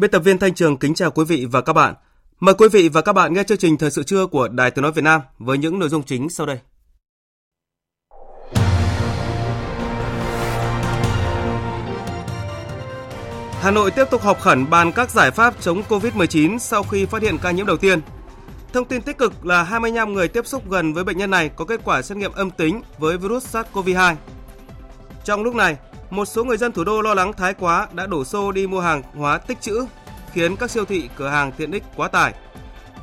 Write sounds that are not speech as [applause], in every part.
Biên tập viên Thanh Trường kính chào quý vị và các bạn. Mời quý vị và các bạn nghe chương trình Thời sự trưa của Đài Tiếng Nói Việt Nam với những nội dung chính sau đây. Hà Nội tiếp tục họp khẩn bàn các giải pháp chống COVID-19 sau khi phát hiện ca nhiễm đầu tiên. Thông tin tích cực là 25 người tiếp xúc gần với bệnh nhân này có kết quả xét nghiệm âm tính với virus SARS-CoV-2. Trong lúc này, một số người dân thủ đô lo lắng thái quá đã đổ xô đi mua hàng hóa tích trữ, khiến các siêu thị, cửa hàng tiện ích quá tải.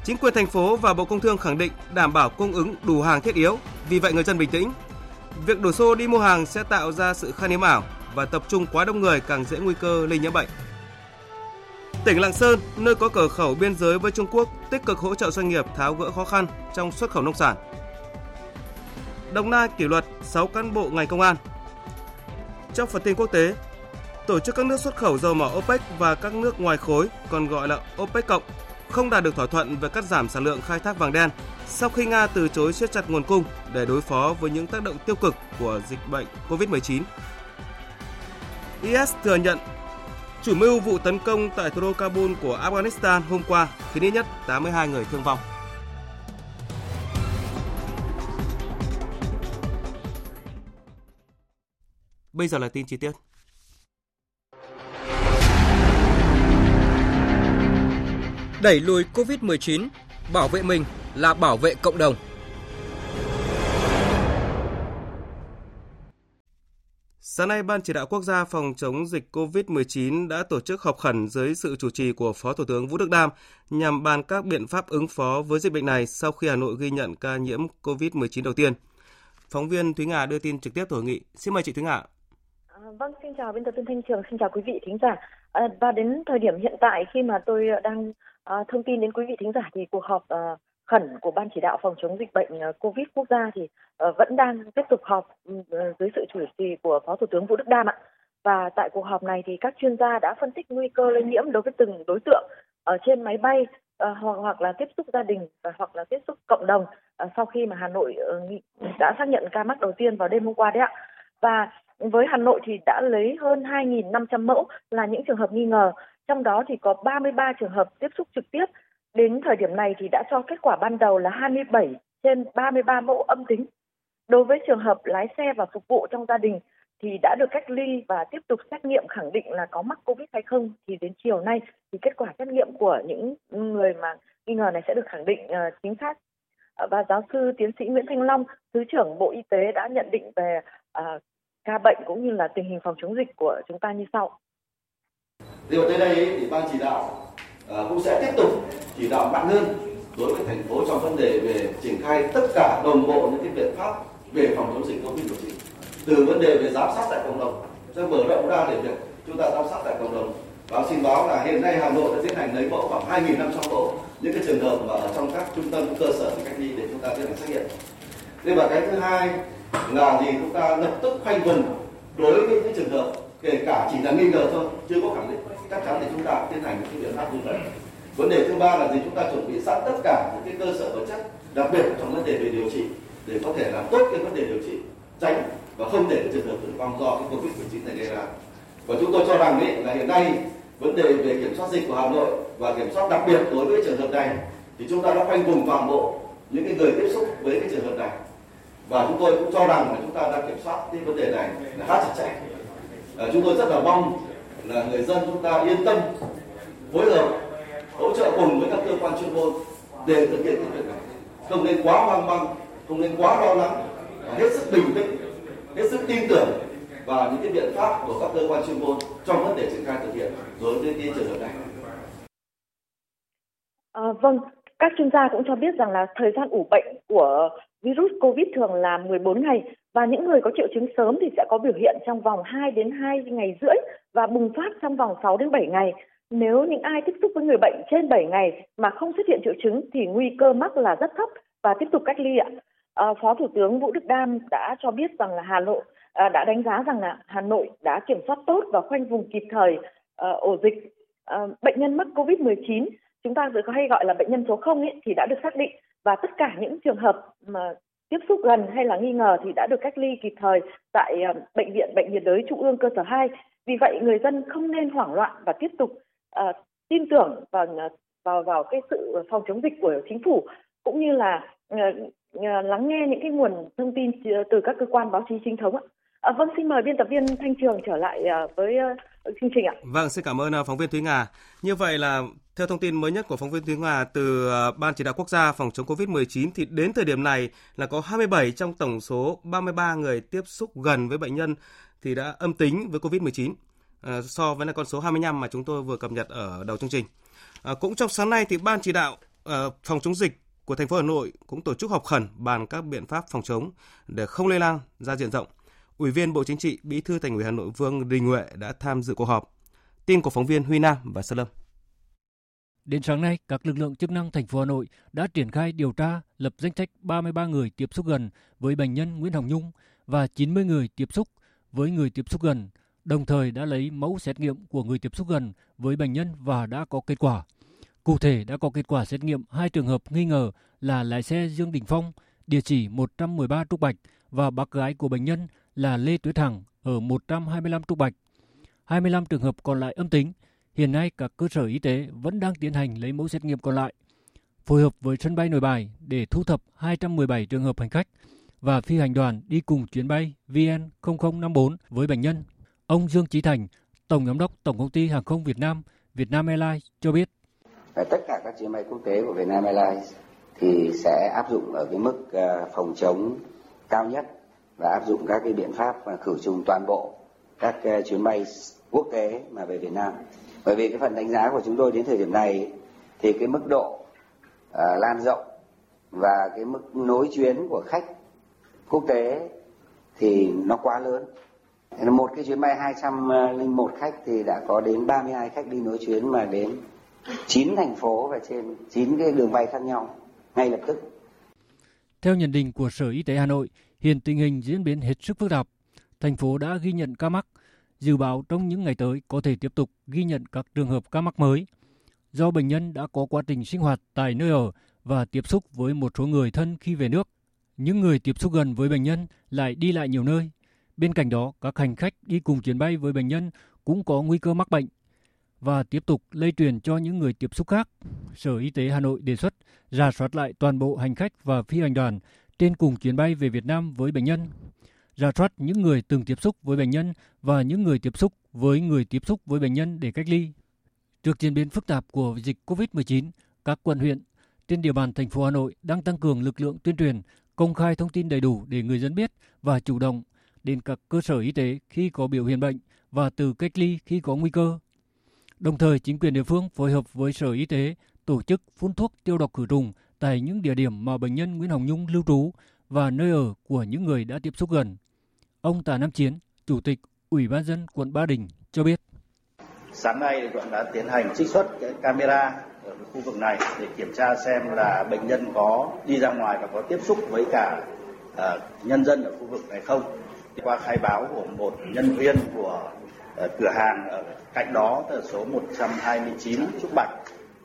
Chính quyền thành phố và Bộ Công Thương khẳng định đảm bảo cung ứng đủ hàng thiết yếu, vì vậy người dân bình tĩnh. Việc đổ xô đi mua hàng sẽ tạo ra sự khan hiếm ảo và tập trung quá đông người càng dễ nguy cơ lây nhiễm bệnh. Tỉnh Lạng Sơn, nơi có cửa khẩu biên giới với Trung Quốc, tích cực hỗ trợ doanh nghiệp tháo gỡ khó khăn trong xuất khẩu nông sản. Đồng Nai kỷ luật 6 cán bộ ngành công an, trong phần tin quốc tế, tổ chức các nước xuất khẩu dầu mỏ OPEC và các nước ngoài khối, còn gọi là OPEC cộng, không đạt được thỏa thuận về cắt giảm sản lượng khai thác vàng đen sau khi Nga từ chối siết chặt nguồn cung để đối phó với những tác động tiêu cực của dịch bệnh COVID-19. IS thừa nhận chủ mưu vụ tấn công tại thủ đô Kabul của Afghanistan hôm qua khiến ít nhất 82 người thương vong. Bây giờ là tin chi tiết. Đẩy lùi Covid-19, bảo vệ mình là bảo vệ cộng đồng. Sáng nay, Ban chỉ đạo quốc gia phòng chống dịch COVID-19 đã tổ chức họp khẩn dưới sự chủ trì của Phó Thủ tướng Vũ Đức Đam nhằm bàn các biện pháp ứng phó với dịch bệnh này sau khi Hà Nội ghi nhận ca nhiễm COVID-19 đầu tiên. Phóng viên Thúy Nga đưa tin trực tiếp hội nghị. Xin mời chị Thúy Nga. Dạ, vâng, xin chào biên tập viên Thanh Trường, xin chào quý vị thính giả. À, và đến thời điểm hiện tại khi mà tôi ờ, đang à, thông tin đến quý vị thính giả thì cuộc họp à, khẩn của ban chỉ đạo phòng chống dịch bệnh COVID quốc gia thì à, vẫn đang tiếp tục họp à, dưới sự chủ trì của Phó Thủ tướng Vũ Đức Đam ạ. Và tại cuộc họp này thì các chuyên gia đã phân tích nguy cơ lây nhiễm đối với từng đối tượng ở trên máy bay à, hoặc hoặc là tiếp xúc gia đình và hoặc là tiếp xúc cộng đồng à, sau khi mà Hà Nội à, đã xác nhận ca mắc đầu tiên vào đêm hôm qua đấy ạ. Và với Hà Nội thì đã lấy hơn 2.500 mẫu là những trường hợp nghi ngờ, trong đó thì có 33 trường hợp tiếp xúc trực tiếp. Đến thời điểm này thì đã cho kết quả ban đầu là 27 trên 33 mẫu âm tính. Đối với trường hợp lái xe và phục vụ trong gia đình thì đã được cách ly và tiếp tục xét nghiệm khẳng định là có mắc Covid hay không thì đến chiều nay thì kết quả xét nghiệm của những người mà nghi ngờ này sẽ được khẳng định uh, chính xác. Và giáo sư tiến sĩ Nguyễn Thanh Long, Thứ trưởng Bộ Y tế đã nhận định về uh, ca bệnh cũng như là tình hình phòng chống dịch của chúng ta như sau. Điều tới đây thì ban chỉ đạo à, cũng sẽ tiếp tục chỉ đạo mạnh hơn đối với thành phố trong vấn đề về triển khai tất cả đồng bộ những cái biện pháp về phòng chống dịch Covid-19 từ vấn đề về giám sát tại cộng đồng cho mở rộng ra để việc chúng ta giám sát tại cộng đồng báo xin báo là hiện nay Hà Nội đã tiến hành lấy mẫu khoảng 2.500 mẫu, những cái trường hợp mà ở trong các trung tâm, cơ sở cách ly để chúng ta tiến hành xét nghiệm. Thế và cái thứ hai là gì chúng ta lập tức khoanh vùng đối với những trường hợp kể cả chỉ là nghi ngờ thôi chưa có khẳng định. Chắc chắn thì chúng ta tiến hành những biện pháp như vậy. Vấn đề thứ ba là gì? Chúng ta chuẩn bị sẵn tất cả những cái cơ sở vật chất đặc biệt trong vấn đề về điều trị để có thể làm tốt cái vấn đề điều trị tránh và không để trường hợp tử vong do cái covid 19 này gây ra. Và chúng tôi cho rằng ấy, là hiện nay vấn đề về kiểm soát dịch của Hà Nội và kiểm soát đặc biệt đối với trường hợp này thì chúng ta đã khoanh vùng toàn bộ những cái người tiếp xúc với cái trường hợp này và chúng tôi cũng cho rằng là chúng ta đang kiểm soát cái vấn đề này là khá chặt chẽ à, chúng tôi rất là mong là người dân chúng ta yên tâm phối hợp hỗ trợ cùng với các cơ quan chuyên môn để thực hiện cái việc này không nên quá hoang mang không nên quá lo lắng hết sức bình tĩnh hết sức tin tưởng và những cái biện pháp của các cơ quan chuyên môn trong vấn đề triển khai thực hiện đối với cái trường hợp này. À, vâng, các chuyên gia cũng cho biết rằng là thời gian ủ bệnh của virus COVID thường là 14 ngày và những người có triệu chứng sớm thì sẽ có biểu hiện trong vòng 2 đến 2 ngày rưỡi và bùng phát trong vòng 6 đến 7 ngày. Nếu những ai tiếp xúc với người bệnh trên 7 ngày mà không xuất hiện triệu chứng thì nguy cơ mắc là rất thấp và tiếp tục cách ly ạ. À, Phó Thủ tướng Vũ Đức Đam đã cho biết rằng là Hà Nội à, đã đánh giá rằng là Hà Nội đã kiểm soát tốt và khoanh vùng kịp thời à, ổ dịch. À, bệnh nhân mắc COVID-19 chúng ta hay gọi là bệnh nhân số 0 ấy, thì đã được xác định và tất cả những trường hợp mà tiếp xúc gần hay là nghi ngờ thì đã được cách ly kịp thời tại ờ, bệnh viện bệnh nhiệt đới trung ương cơ sở 2. Vì vậy người dân không nên hoảng loạn và tiếp tục uh, tin tưởng vào ờ, vào vào cái sự phòng chống dịch của chính phủ cũng như là uh, uh, lắng nghe những cái nguồn thông tin từ các cơ quan báo chí chính thống ạ. À, vâng, xin mời biên tập viên Thanh Trường trở lại uh, với uh, chương trình ạ. Vâng, xin cảm ơn uh, phóng viên Thúy Nga. Như vậy là theo thông tin mới nhất của phóng viên Thúy Hòa từ ờ, Ban chỉ đạo quốc gia phòng chống Covid-19 thì đến thời điểm này là có 27 trong tổng số 33 người tiếp xúc gần với bệnh nhân thì đã âm tính với Covid-19 à, ờ, so với là con số 25 mà chúng tôi vừa cập nhật ở đầu chương trình. À, cũng trong sáng nay thì Ban chỉ đạo à, phòng chống dịch của thành phố Hà Nội cũng tổ chức họp khẩn bàn các biện pháp phòng chống để không lây lan ra diện rộng. Ủy viên Bộ Chính trị, Bí thư Thành ủy Hà Nội Vương Đình Huệ đã tham dự cuộc họp. Tin của phóng viên Huy Nam và Sơn Lâm. Đến sáng nay, các lực lượng chức năng thành phố Hà Nội đã triển khai điều tra, lập danh sách 33 người tiếp xúc gần với bệnh nhân Nguyễn Hồng Nhung và 90 người tiếp xúc với người tiếp xúc gần, đồng thời đã lấy mẫu xét nghiệm của người tiếp xúc gần với bệnh nhân và đã có kết quả. Cụ thể đã có kết quả xét nghiệm hai trường hợp nghi ngờ là lái xe Dương Đình Phong, địa chỉ 113 Trúc Bạch và bác gái của bệnh nhân là Lê Tuyết Hằng ở 125 Trúc Bạch. 25 trường hợp còn lại âm tính. Hiện nay các cơ sở y tế vẫn đang tiến hành lấy mẫu xét nghiệm còn lại. Phối hợp với sân bay Nội Bài để thu thập 217 trường hợp hành khách và phi hành đoàn đi cùng chuyến bay VN0054 với bệnh nhân. Ông Dương Chí Thành, Tổng Giám đốc Tổng Công ty Hàng không Việt Nam, Vietnam Airlines cho biết. Tất cả các chuyến bay quốc tế của Vietnam Airlines thì sẽ áp dụng ở cái mức ờ, phòng chống cao nhất và áp dụng các cái biện pháp khử trùng toàn bộ các ờ, chuyến bay quốc tế mà về Việt Nam. Bởi vì cái phần đánh giá của chúng tôi đến thời điểm này thì cái mức độ uh, lan rộng và cái mức nối chuyến của khách quốc tế thì nó quá lớn. Một cái chuyến bay 201 khách thì đã có đến 32 khách đi nối chuyến mà đến 9 thành phố và trên 9 cái đường bay khác nhau ngay lập tức. Theo nhận định của Sở Y tế Hà Nội, hiện tình hình diễn biến hết sức phức tạp. Thành phố đã ghi nhận ca mắc, dự báo trong những ngày tới có thể tiếp tục ghi nhận các trường hợp ca mắc mới. Do bệnh nhân đã có quá trình sinh hoạt tại nơi ở và tiếp xúc với một số người thân khi về nước, những người tiếp xúc gần với bệnh nhân lại đi lại nhiều nơi. Bên cạnh đó, các hành khách đi cùng chuyến bay với bệnh nhân cũng có nguy cơ mắc bệnh và tiếp tục lây truyền cho những người tiếp xúc khác. Sở Y tế Hà Nội đề xuất ra soát lại toàn bộ hành khách và phi hành đoàn trên cùng chuyến bay về Việt Nam với bệnh nhân, ra soát những người từng tiếp xúc với bệnh nhân và những người tiếp xúc với người tiếp xúc với bệnh nhân để cách ly. Trước diễn biến phức tạp của dịch COVID-19, các quận huyện trên địa bàn thành phố Hà Nội đang tăng cường lực lượng tuyên truyền, công khai thông tin đầy đủ để người dân biết và chủ động đến các cơ sở y tế khi có biểu hiện bệnh và từ cách ly khi có nguy cơ. Đồng thời, chính quyền địa phương phối hợp với Sở Y tế tổ chức phun thuốc tiêu độc khử trùng tại những địa điểm mà bệnh nhân Nguyễn Hồng Nhung lưu trú và nơi ở của những người đã tiếp xúc gần. Ông Tà Nam Chiến, Chủ tịch Ủy ban dân quận Ba Đình cho biết. Sáng nay thì quận đã tiến hành trích xuất cái camera ở khu vực này để kiểm tra xem là bệnh nhân có đi ra ngoài và có tiếp xúc với cả uh, nhân dân ở khu vực này không. Qua khai báo của một nhân viên của uh, cửa hàng ở cạnh đó là số 129 Trúc Bạch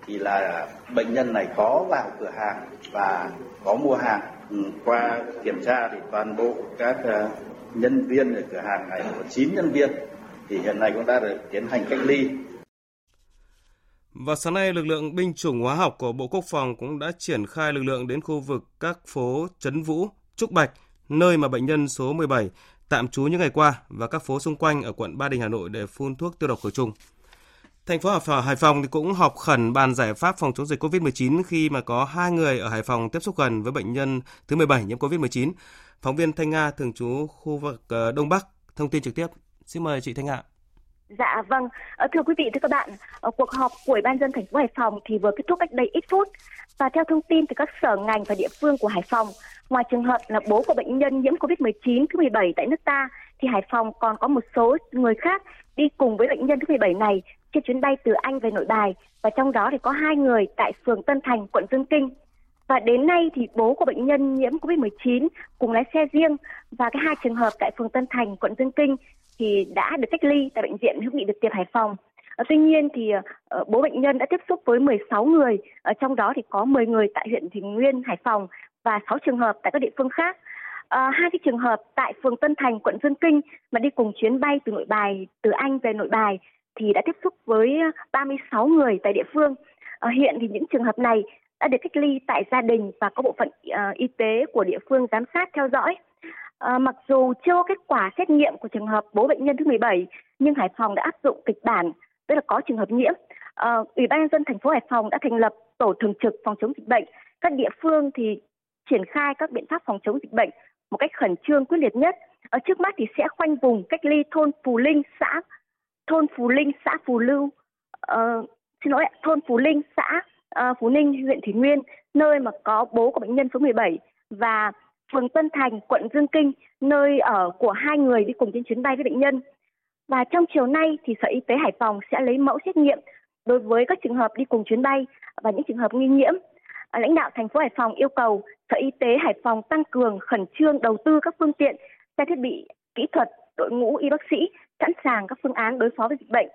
thì là bệnh nhân này có vào cửa hàng và có mua hàng. Ừ, qua kiểm tra thì toàn bộ các uh, nhân viên ở cửa hàng này có 9 nhân viên thì hiện nay cũng đã được tiến hành cách ly. Và sáng nay, lực lượng binh chủng hóa học của Bộ Quốc phòng cũng đã triển khai lực lượng đến khu vực các phố Trấn Vũ, Trúc Bạch, nơi mà bệnh nhân số 17 tạm trú những ngày qua và các phố xung quanh ở quận Ba Đình, Hà Nội để phun thuốc tiêu độc khử trùng. Thành phố Hải Phòng thì cũng họp khẩn bàn giải pháp phòng chống dịch COVID-19 khi mà có hai người ở Hải Phòng tiếp xúc gần với bệnh nhân thứ 17 nhiễm COVID-19. Phóng viên Thanh Nga thường trú khu vực ờ, Đông Bắc thông tin trực tiếp. Xin mời chị Thanh nga. Dạ vâng, ờ, thưa quý vị, thưa các bạn, ờ, cuộc họp của Ủy ban dân thành phố Hải Phòng thì vừa kết thúc cách đây ít phút và theo thông tin từ các sở ngành và địa phương của Hải Phòng, ngoài trường hợp là bố của bệnh nhân nhiễm COVID-19 thứ 17 tại nước ta thì Hải Phòng còn có một số người khác đi cùng với bệnh nhân thứ 17 này trên chuyến bay từ Anh về Nội Bài và trong đó thì có hai người tại phường Tân Thành, quận Dương Kinh. Và đến nay thì bố của bệnh nhân nhiễm COVID-19 cùng lái xe riêng và cái hai trường hợp tại phường Tân Thành, quận Dương Kinh thì đã được cách ly tại bệnh viện hữu nghị Được Tiệp Hải Phòng. Ờ, tuy nhiên thì ờ, bố bệnh nhân đã tiếp xúc với 16 người, ờ, trong đó thì có 10 người tại huyện Thủy Nguyên, Hải Phòng và 6 trường hợp tại các địa phương khác. À, hai cái trường hợp tại phường Tân Thành, quận Dương Kinh mà đi cùng chuyến bay từ Nội Bài, từ Anh về Nội Bài thì đã tiếp xúc với 36 người tại địa phương. À, hiện thì những trường hợp này đã được cách ly tại gia đình và có bộ phận uh, y tế của địa phương giám sát theo dõi. À, mặc dù chưa có kết quả xét nghiệm của trường hợp bố bệnh nhân thứ 17, nhưng Hải Phòng đã áp dụng kịch bản, tức là có trường hợp nhiễm. À, Ủy ban nhân dân thành phố Hải Phòng đã thành lập tổ thường trực phòng chống dịch bệnh. Các địa phương thì triển khai các biện pháp phòng chống dịch bệnh một cách khẩn trương quyết liệt nhất. Ở trước mắt thì sẽ khoanh vùng cách ly thôn Phù Linh, xã thôn Phù Linh, xã Phù Lưu, uh, xin lỗi thôn Phú Linh, xã uh, Phú Ninh, huyện Thủy Nguyên, nơi mà có bố của bệnh nhân số 17 và phường Tân Thành, quận Dương Kinh, nơi ở của hai người đi cùng trên chuyến bay với bệnh nhân. Và trong chiều nay thì Sở Y tế Hải Phòng sẽ lấy mẫu xét nghiệm đối với các trường hợp đi cùng chuyến bay và những trường hợp nghi nhiễm. Ờ, lãnh đạo thành phố Hải Phòng yêu cầu Sở Y tế Hải Phòng tăng cường khẩn trương đầu tư các phương tiện, trang thiết bị, kỹ thuật, đội ngũ y bác sĩ sẵn sàng các phương án đối phó với dịch bệnh.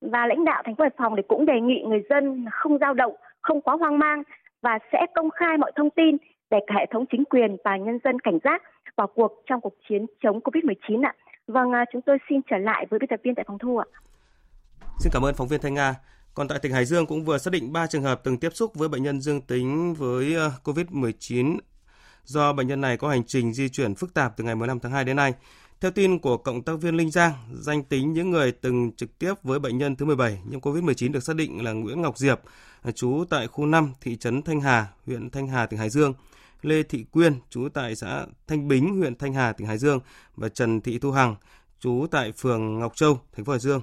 Và lãnh đạo thành phố Hải Phòng thì cũng đề nghị người dân không dao động, không quá hoang mang và sẽ công khai mọi thông tin để cả hệ thống chính quyền và nhân dân cảnh giác vào cuộc trong cuộc chiến chống Covid-19 ạ. Vâng, à, chúng tôi xin trở lại với biên tập viên tại phòng thu ạ. Xin cảm ơn phóng viên Thanh Nga. Còn tại tỉnh Hải Dương cũng vừa xác định 3 trường hợp từng tiếp xúc với bệnh nhân dương tính với ờ, COVID-19 do bệnh nhân này có hành trình di chuyển phức tạp từ ngày 15 tháng 2 đến nay. Theo tin của cộng tác viên Linh Giang, danh tính những người từng trực tiếp với bệnh nhân thứ 17 nhiễm COVID-19 được xác định là Nguyễn Ngọc Diệp, trú tại khu 5, thị trấn Thanh Hà, huyện Thanh Hà, tỉnh Hải Dương, Lê Thị Quyên, trú tại xã Thanh Bính, huyện Thanh Hà, tỉnh Hải Dương và Trần Thị Thu Hằng, trú tại phường Ngọc Châu, thành phố Hải Dương.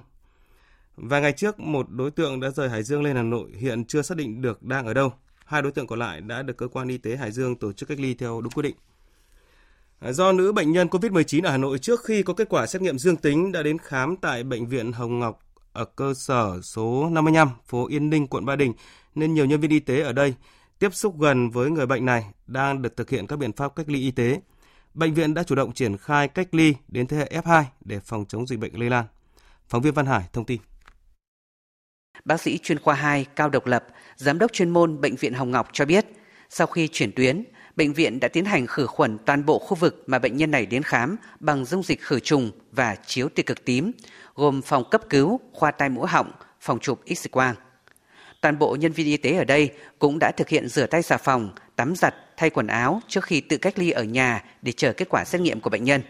Vài ngày trước, một đối tượng đã rời Hải Dương lên Hà Nội, hiện chưa xác định được đang ở đâu. Hai đối tượng còn lại đã được cơ quan y tế Hải Dương tổ chức cách ly theo đúng quy định. Do nữ bệnh nhân COVID-19 ở Hà Nội trước khi có kết quả xét nghiệm dương tính đã đến khám tại Bệnh viện Hồng Ngọc ở cơ sở số 55, phố Yên Ninh, quận Ba Đình, nên nhiều nhân viên y tế ở đây tiếp xúc gần với người bệnh này đang được thực hiện các biện pháp cách ly y tế. Bệnh viện đã chủ động triển khai cách ly đến thế hệ F2 để phòng chống dịch bệnh lây lan. Phóng viên Văn Hải thông tin. Bác sĩ chuyên khoa 2 Cao Độc Lập, giám đốc chuyên môn Bệnh viện Hồng Ngọc cho biết, sau khi chuyển tuyến, bệnh viện đã tiến hành khử khuẩn toàn bộ khu vực mà bệnh nhân này đến khám bằng dung dịch khử trùng và chiếu tia cực tím, gồm phòng cấp cứu, khoa tai mũi họng, phòng chụp X-quang. Toàn bộ nhân viên y tế ở đây cũng đã thực hiện rửa tay xà phòng, tắm giặt, thay quần áo trước khi tự cách ly ở nhà để chờ kết quả xét nghiệm của bệnh nhân.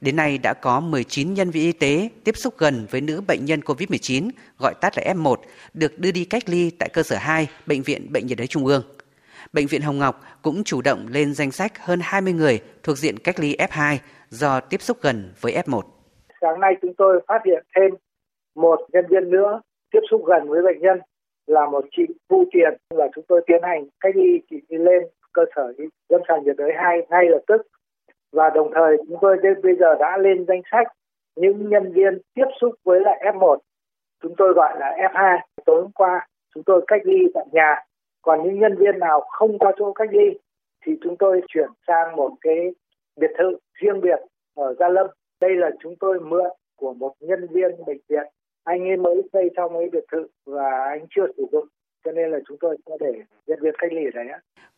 Đến nay đã có 19 nhân viên y tế tiếp xúc gần với nữ bệnh nhân COVID-19, gọi tắt là F1, được đưa đi cách ly tại cơ sở 2, Bệnh viện Bệnh nhiệt đới Trung ương. Bệnh viện Hồng Ngọc cũng chủ động lên danh sách hơn 20 người thuộc diện cách ly F2 do tiếp xúc gần với F1. Sáng nay chúng tôi phát hiện thêm một nhân viên nữa tiếp xúc gần với bệnh nhân là một chị Thu Tiền. Và chúng tôi tiến hành cách ly chị đi lên cơ sở lâm sàng nhiệt đới 2 ngay lập tức. Và đồng thời chúng tôi bây giờ đã lên danh sách những nhân viên tiếp xúc với lại F1 chúng tôi gọi là F2 tối hôm qua chúng tôi cách ly tại nhà còn những nhân viên nào không có chỗ cách ly thì chúng tôi chuyển sang một cái biệt thự riêng biệt ở Gia Lâm. Đây là chúng tôi mượn của một nhân viên bệnh viện. Anh ấy mới xây xong ấy biệt thự và anh chưa sử dụng cho nên là chúng tôi có để nhân viên cách ly ở đấy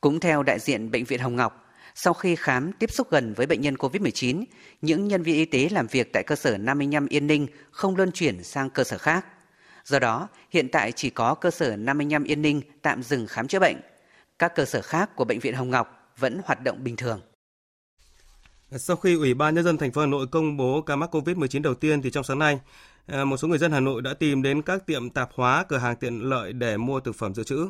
Cũng theo đại diện bệnh viện Hồng Ngọc, sau khi khám tiếp xúc gần với bệnh nhân COVID-19, những nhân viên y tế làm việc tại cơ sở 55 Yên Ninh không luân chuyển sang cơ sở khác. Do đó, hiện tại chỉ có cơ sở 55 Yên Ninh tạm dừng khám chữa bệnh. Các cơ sở khác của bệnh viện Hồng Ngọc vẫn hoạt động bình thường. Sau khi Ủy ban nhân dân thành phố Hà Nội công bố ca mắc COVID-19 đầu tiên thì trong sáng nay, à, một số người dân Hà Nội đã tìm đến các tiệm tạp hóa, cửa hàng tiện lợi để mua thực phẩm dự trữ.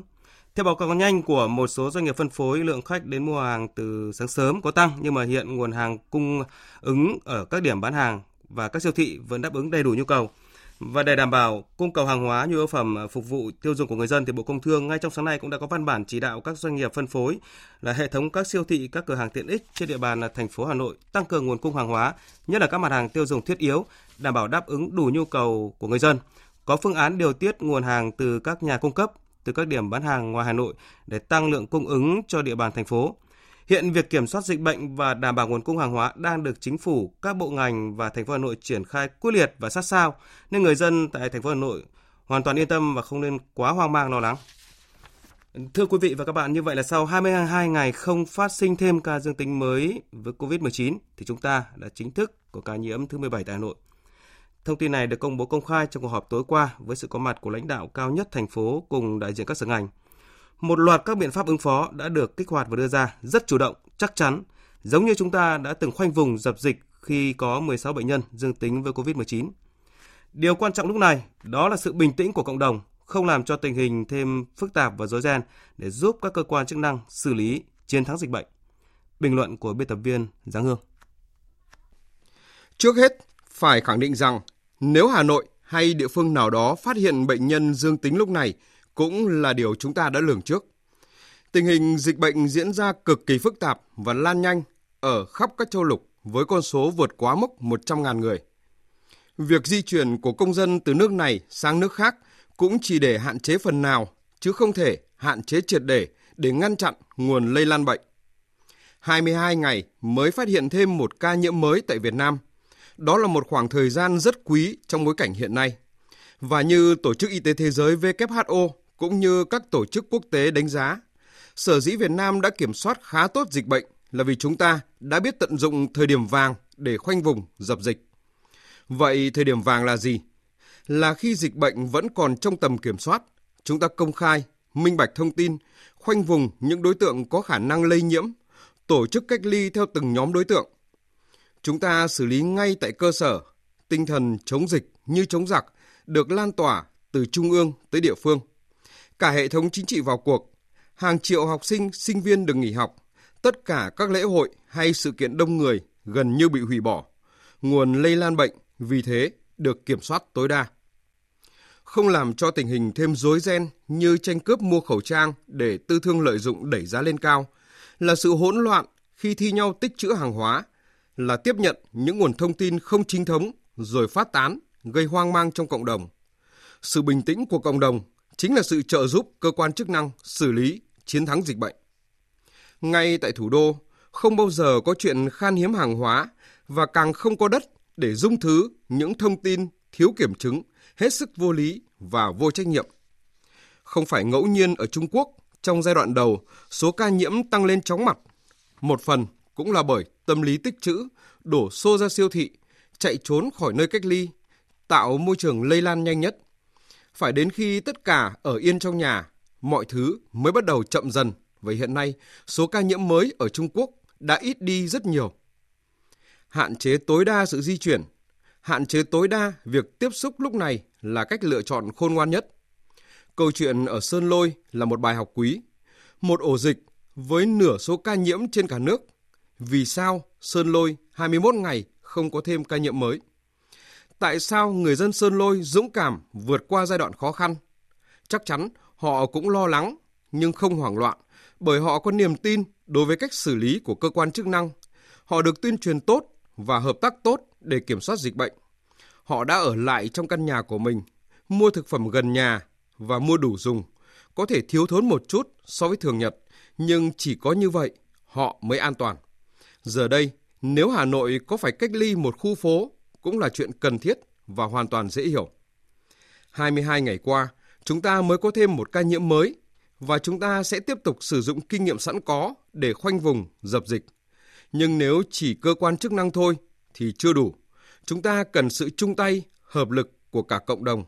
Theo báo cáo nhanh của một số doanh nghiệp phân phối, lượng khách đến mua hàng từ sáng sớm có tăng nhưng mà hiện nguồn hàng cung ứng ở các điểm bán hàng và các siêu thị vẫn đáp ứng đầy đủ nhu cầu. Và để đảm bảo cung cầu hàng hóa nhu yếu phẩm phục vụ tiêu dùng của người dân thì Bộ Công Thương ngay trong sáng nay cũng đã có văn bản chỉ đạo các doanh nghiệp phân phối là hệ thống các siêu thị, các cửa hàng tiện ích trên địa bàn là thành phố Hà Nội tăng cường nguồn cung hàng hóa, nhất là các mặt hàng tiêu dùng thiết yếu, đảm bảo đáp ứng đủ nhu cầu của người dân. Có phương án điều tiết nguồn hàng từ các nhà cung cấp, từ các điểm bán hàng ngoài Hà Nội để tăng lượng cung ứng cho địa bàn thành phố. Hiện việc kiểm soát dịch bệnh và đảm bảo nguồn cung hàng hóa đang được chính phủ, các bộ ngành và thành phố Hà Nội triển khai quyết liệt và sát sao, nên người dân tại thành phố Hà Nội hoàn toàn yên tâm và không nên quá hoang mang lo lắng. Thưa quý vị và các bạn, như vậy là sau 22 ngày không phát sinh thêm ca dương tính mới với COVID-19 thì chúng ta đã chính thức có ca nhiễm thứ 17 tại Hà Nội. Thông tin này được công bố công khai trong cuộc họp tối qua với sự có mặt của lãnh đạo cao nhất thành phố cùng đại diện các sở ngành. Một loạt các biện pháp ứng phó đã được kích hoạt và đưa ra rất chủ động, chắc chắn, giống như chúng ta đã từng khoanh vùng dập dịch khi có 16 bệnh nhân dương tính với COVID-19. Điều quan trọng lúc này đó là sự bình tĩnh của cộng đồng, không làm cho tình hình thêm phức tạp và rối ren để giúp các cơ quan chức năng xử lý, chiến thắng dịch bệnh. Bình luận của biên tập viên Giáng Hương. Trước hết, phải khẳng định rằng nếu Hà Nội hay địa phương nào đó phát hiện bệnh nhân dương tính lúc này cũng là điều chúng ta đã lường trước. Tình hình dịch bệnh diễn ra cực kỳ phức tạp và lan nhanh ở khắp các châu lục với con số vượt quá mốc 100.000 người. Việc di chuyển của công dân từ nước này sang nước khác cũng chỉ để hạn chế phần nào, chứ không thể hạn chế triệt để để ngăn chặn nguồn lây lan bệnh. 22 ngày mới phát hiện thêm một ca nhiễm mới tại Việt Nam. Đó là một khoảng thời gian rất quý trong bối cảnh hiện nay. Và như Tổ chức Y tế Thế giới WHO cũng như các tổ chức quốc tế đánh giá, sở dĩ Việt Nam đã kiểm soát khá tốt dịch bệnh là vì chúng ta đã biết tận dụng thời điểm vàng để khoanh vùng, dập dịch. Vậy thời điểm vàng là gì? Là khi dịch bệnh vẫn còn trong tầm kiểm soát, chúng ta công khai, minh bạch thông tin, khoanh vùng những đối tượng có khả năng lây nhiễm, tổ chức cách ly theo từng nhóm đối tượng. Chúng ta xử lý ngay tại cơ sở, tinh thần chống dịch như chống giặc được lan tỏa từ trung ương tới địa phương. Cả hệ thống chính trị vào cuộc, hàng triệu học sinh, sinh viên được nghỉ học, tất cả các lễ hội hay sự kiện đông người gần như bị hủy bỏ. Nguồn lây lan bệnh vì thế được kiểm soát tối đa. Không làm cho tình hình thêm rối ren như tranh cướp mua khẩu trang để tư thương lợi dụng đẩy giá lên cao, là sự hỗn loạn khi thi nhau tích trữ hàng hóa, là tiếp nhận những nguồn thông tin không chính thống rồi phát tán gây hoang mang trong cộng đồng. Sự bình tĩnh của cộng đồng chính là sự trợ giúp cơ quan chức năng xử lý, chiến thắng dịch bệnh. Ngay tại thủ đô, không bao giờ có chuyện khan hiếm hàng hóa và càng không có đất để dung thứ những thông tin thiếu kiểm chứng, hết sức vô lý và vô trách nhiệm. Không phải ngẫu nhiên ở Trung Quốc, trong giai đoạn đầu, số ca nhiễm tăng lên chóng mặt. Một phần cũng là bởi tâm lý tích trữ, đổ xô ra siêu thị, chạy trốn khỏi nơi cách ly, tạo môi trường lây lan nhanh nhất. Phải đến khi tất cả ở yên trong nhà, mọi thứ mới bắt đầu chậm dần. Vậy hiện nay, số ca nhiễm mới ở Trung Quốc đã ít đi rất nhiều. Hạn chế tối đa sự di chuyển, hạn chế tối đa việc tiếp xúc lúc này là cách lựa chọn khôn ngoan nhất. Câu chuyện ở Sơn Lôi là một bài học quý. Một ổ dịch với nửa số ca nhiễm trên cả nước. Vì sao Sơn Lôi 21 ngày không có thêm ca nhiễm mới? Tại sao người dân Sơn Lôi dũng cảm vượt qua giai đoạn khó khăn? Chắc chắn họ cũng lo lắng nhưng không hoảng loạn bởi họ có niềm tin đối với cách xử lý của cơ quan chức năng. Họ được tuyên truyền tốt và hợp tác tốt để kiểm soát dịch bệnh. Họ đã ở lại trong căn nhà của mình, mua thực phẩm gần nhà và mua đủ dùng. Có thể thiếu thốn một chút so với thường nhật, nhưng chỉ có như vậy họ mới an toàn. Giờ đây, nếu Hà Nội có phải cách ly một khu phố cũng là chuyện cần thiết và hoàn toàn dễ hiểu. 22 ngày qua, chúng ta mới có thêm một ca nhiễm mới và chúng ta sẽ tiếp tục sử dụng kinh nghiệm sẵn có để khoanh vùng, dập dịch. Nhưng nếu chỉ cơ quan chức năng thôi thì chưa đủ. Chúng ta cần sự chung tay, hợp lực của cả cộng đồng.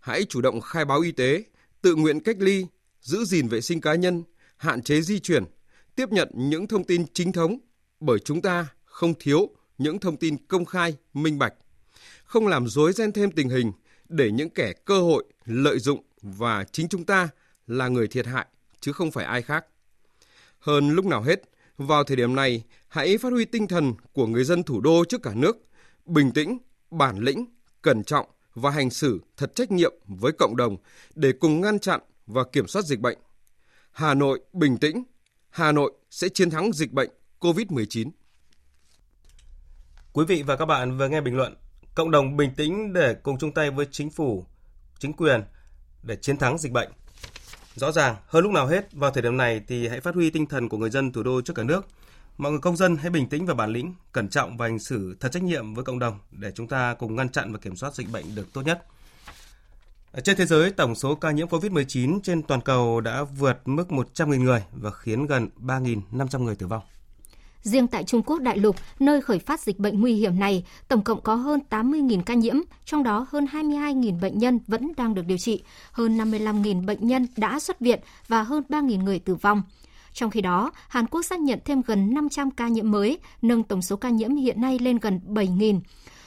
Hãy chủ động khai báo y tế, tự nguyện cách ly, giữ gìn vệ sinh cá nhân, hạn chế di chuyển, tiếp nhận những thông tin chính thống bởi chúng ta không thiếu những thông tin công khai, minh bạch, không làm rối ren thêm tình hình để những kẻ cơ hội lợi dụng và chính chúng ta là người thiệt hại chứ không phải ai khác. Hơn lúc nào hết, vào thời điểm này, hãy phát huy tinh thần của người dân thủ đô trước cả nước, bình tĩnh bản lĩnh, cẩn trọng và hành xử thật trách nhiệm với cộng đồng để cùng ngăn chặn và kiểm soát dịch bệnh. Hà Nội bình tĩnh, Hà Nội sẽ chiến thắng dịch bệnh COVID-19. Quý vị và các bạn vừa nghe bình luận Cộng đồng bình tĩnh để cùng chung tay với chính phủ, chính quyền để chiến thắng dịch bệnh. Rõ ràng, hơn lúc nào hết, vào thời điểm này thì hãy phát huy tinh thần của người dân thủ đô trước cả nước. Mọi người công dân hãy bình tĩnh và bản lĩnh, cẩn trọng và hành xử thật trách nhiệm với cộng đồng để chúng ta cùng ngăn chặn và kiểm soát dịch bệnh được tốt nhất. Trên thế giới, tổng số ca nhiễm COVID-19 trên toàn cầu đã vượt mức 100.000 người và khiến gần 3.500 người tử vong. Riêng tại Trung Quốc đại lục, nơi khởi phát dịch bệnh nguy hiểm này, tổng cộng có hơn 80.000 ca nhiễm, trong đó hơn 22.000 bệnh nhân vẫn đang được điều trị, hơn 55.000 bệnh nhân đã xuất viện và hơn 3.000 người tử vong. Trong khi đó, Hàn Quốc xác nhận thêm gần 500 ca nhiễm mới, nâng tổng số ca nhiễm hiện nay lên gần 7.000.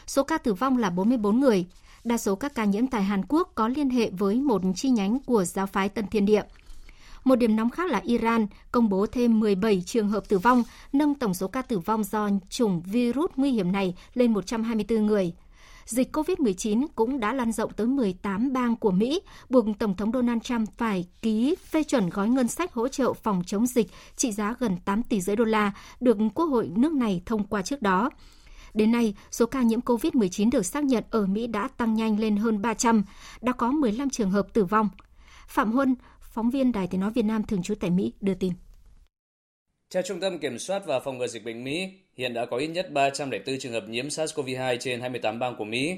Số ca tử vong là 44 người. Đa số các ca nhiễm tại Hàn Quốc có liên hệ với một chi nhánh của giáo phái Tân Thiên Địa. Một điểm nóng khác là Iran công bố thêm 17 trường hợp tử vong, nâng tổng số ca tử vong do chủng virus nguy hiểm này lên 124 người. Dịch COVID-19 cũng đã lan rộng tới 18 bang của Mỹ, buộc Tổng thống Donald Trump phải ký phê chuẩn gói ngân sách hỗ trợ phòng chống dịch trị giá gần 8 tỷ rưỡi đô la, được Quốc hội nước này thông qua trước đó. Đến nay, số ca nhiễm COVID-19 được xác nhận ở Mỹ đã tăng nhanh lên hơn 300, đã có 15 trường hợp tử vong. Phạm Huân, phóng viên Đài Tiếng Nói Việt Nam thường trú tại Mỹ đưa tin. Theo Trung tâm Kiểm soát và Phòng ngừa Dịch bệnh Mỹ, hiện đã có ít nhất 304 trường hợp nhiễm SARS-CoV-2 trên 28 bang của Mỹ.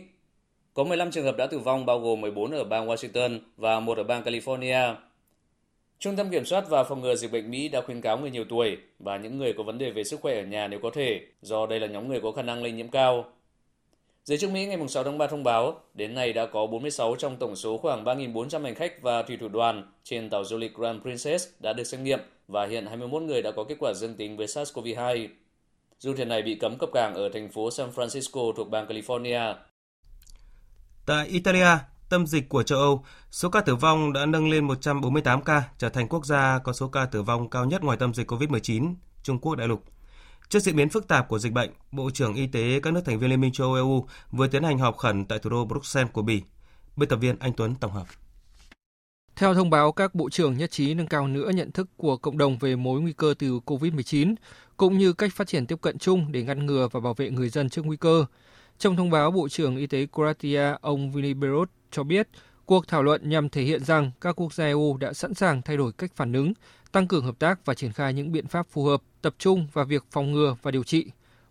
Có 15 trường hợp đã tử vong bao gồm 14 ở bang Washington và một ở bang California. Trung tâm Kiểm soát và Phòng ngừa Dịch bệnh Mỹ đã khuyến cáo người nhiều tuổi và những người có vấn đề về sức khỏe ở nhà nếu có thể, do đây là nhóm người có khả năng lây nhiễm cao. Giới chức Mỹ ngày 6 tháng 3 thông báo, đến nay đã có 46 trong tổng số khoảng 3.400 hành khách và thủy thủ đoàn trên tàu du lịch Grand Princess đã được xét nghiệm và hiện 21 người đã có kết quả dương tính với SARS-CoV-2. Du thuyền này bị cấm cập cảng ở thành phố San Francisco thuộc bang California. Tại Italia, tâm dịch của châu Âu, số ca tử vong đã nâng lên 148 ca, trở thành quốc gia có số ca tử vong cao nhất ngoài tâm dịch COVID-19, Trung Quốc đại lục. Trước diễn biến phức tạp của dịch bệnh, Bộ trưởng Y tế các nước thành viên Liên minh châu Âu EU vừa tiến hành họp khẩn tại thủ đô Bruxelles của Bỉ. Biên tập viên Anh Tuấn tổng hợp. Theo thông báo, các bộ trưởng nhất trí nâng cao nữa nhận thức của cộng đồng về mối nguy cơ từ COVID-19, cũng như cách phát triển tiếp cận chung để ngăn ngừa và bảo vệ người dân trước nguy cơ. Trong thông báo, Bộ trưởng Y tế Croatia ông Vili Berot cho biết, cuộc thảo luận nhằm thể hiện rằng các quốc gia EU đã sẵn sàng thay đổi cách phản ứng, tăng cường hợp tác và triển khai những biện pháp phù hợp, tập trung vào việc phòng ngừa và điều trị.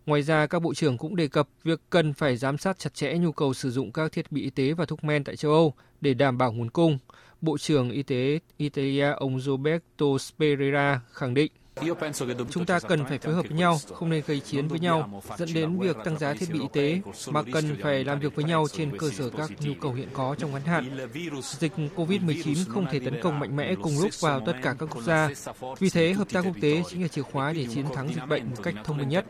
Ngoài ra, các bộ trưởng cũng đề cập việc cần phải giám sát chặt chẽ nhu cầu sử dụng các thiết bị y tế và thuốc men tại châu Âu để đảm bảo nguồn cung. Bộ trưởng Y tế Italia ông Roberto Sperera khẳng định Chúng ta cần phải phối hợp với nhau, không nên gây chiến với nhau, dẫn đến việc tăng giá thiết bị y tế, mà cần phải làm việc với nhau trên cơ sở các nhu cầu hiện có trong ngắn hạn. Dịch COVID-19 không thể tấn công mạnh mẽ cùng lúc vào tất cả các quốc gia. Vì thế, hợp tác quốc tế chính là chìa khóa để chiến thắng dịch bệnh một cách thông minh nhất.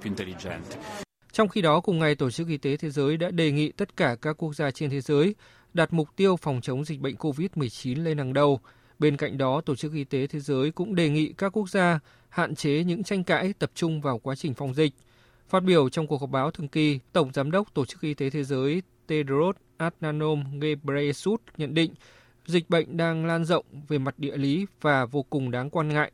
Trong khi đó, cùng ngày, Tổ chức Y tế Thế giới đã đề nghị tất cả các quốc gia trên thế giới đặt mục tiêu phòng chống dịch bệnh COVID-19 lên hàng đầu. Bên cạnh đó, Tổ chức Y tế Thế giới cũng đề nghị các quốc gia hạn chế những tranh cãi tập trung vào quá trình phòng dịch. Phát biểu trong cuộc họp báo thường kỳ, Tổng Giám đốc Tổ chức Y tế Thế giới Tedros Adhanom Ghebreyesus nhận định dịch bệnh đang lan rộng về mặt địa lý và vô cùng đáng quan ngại.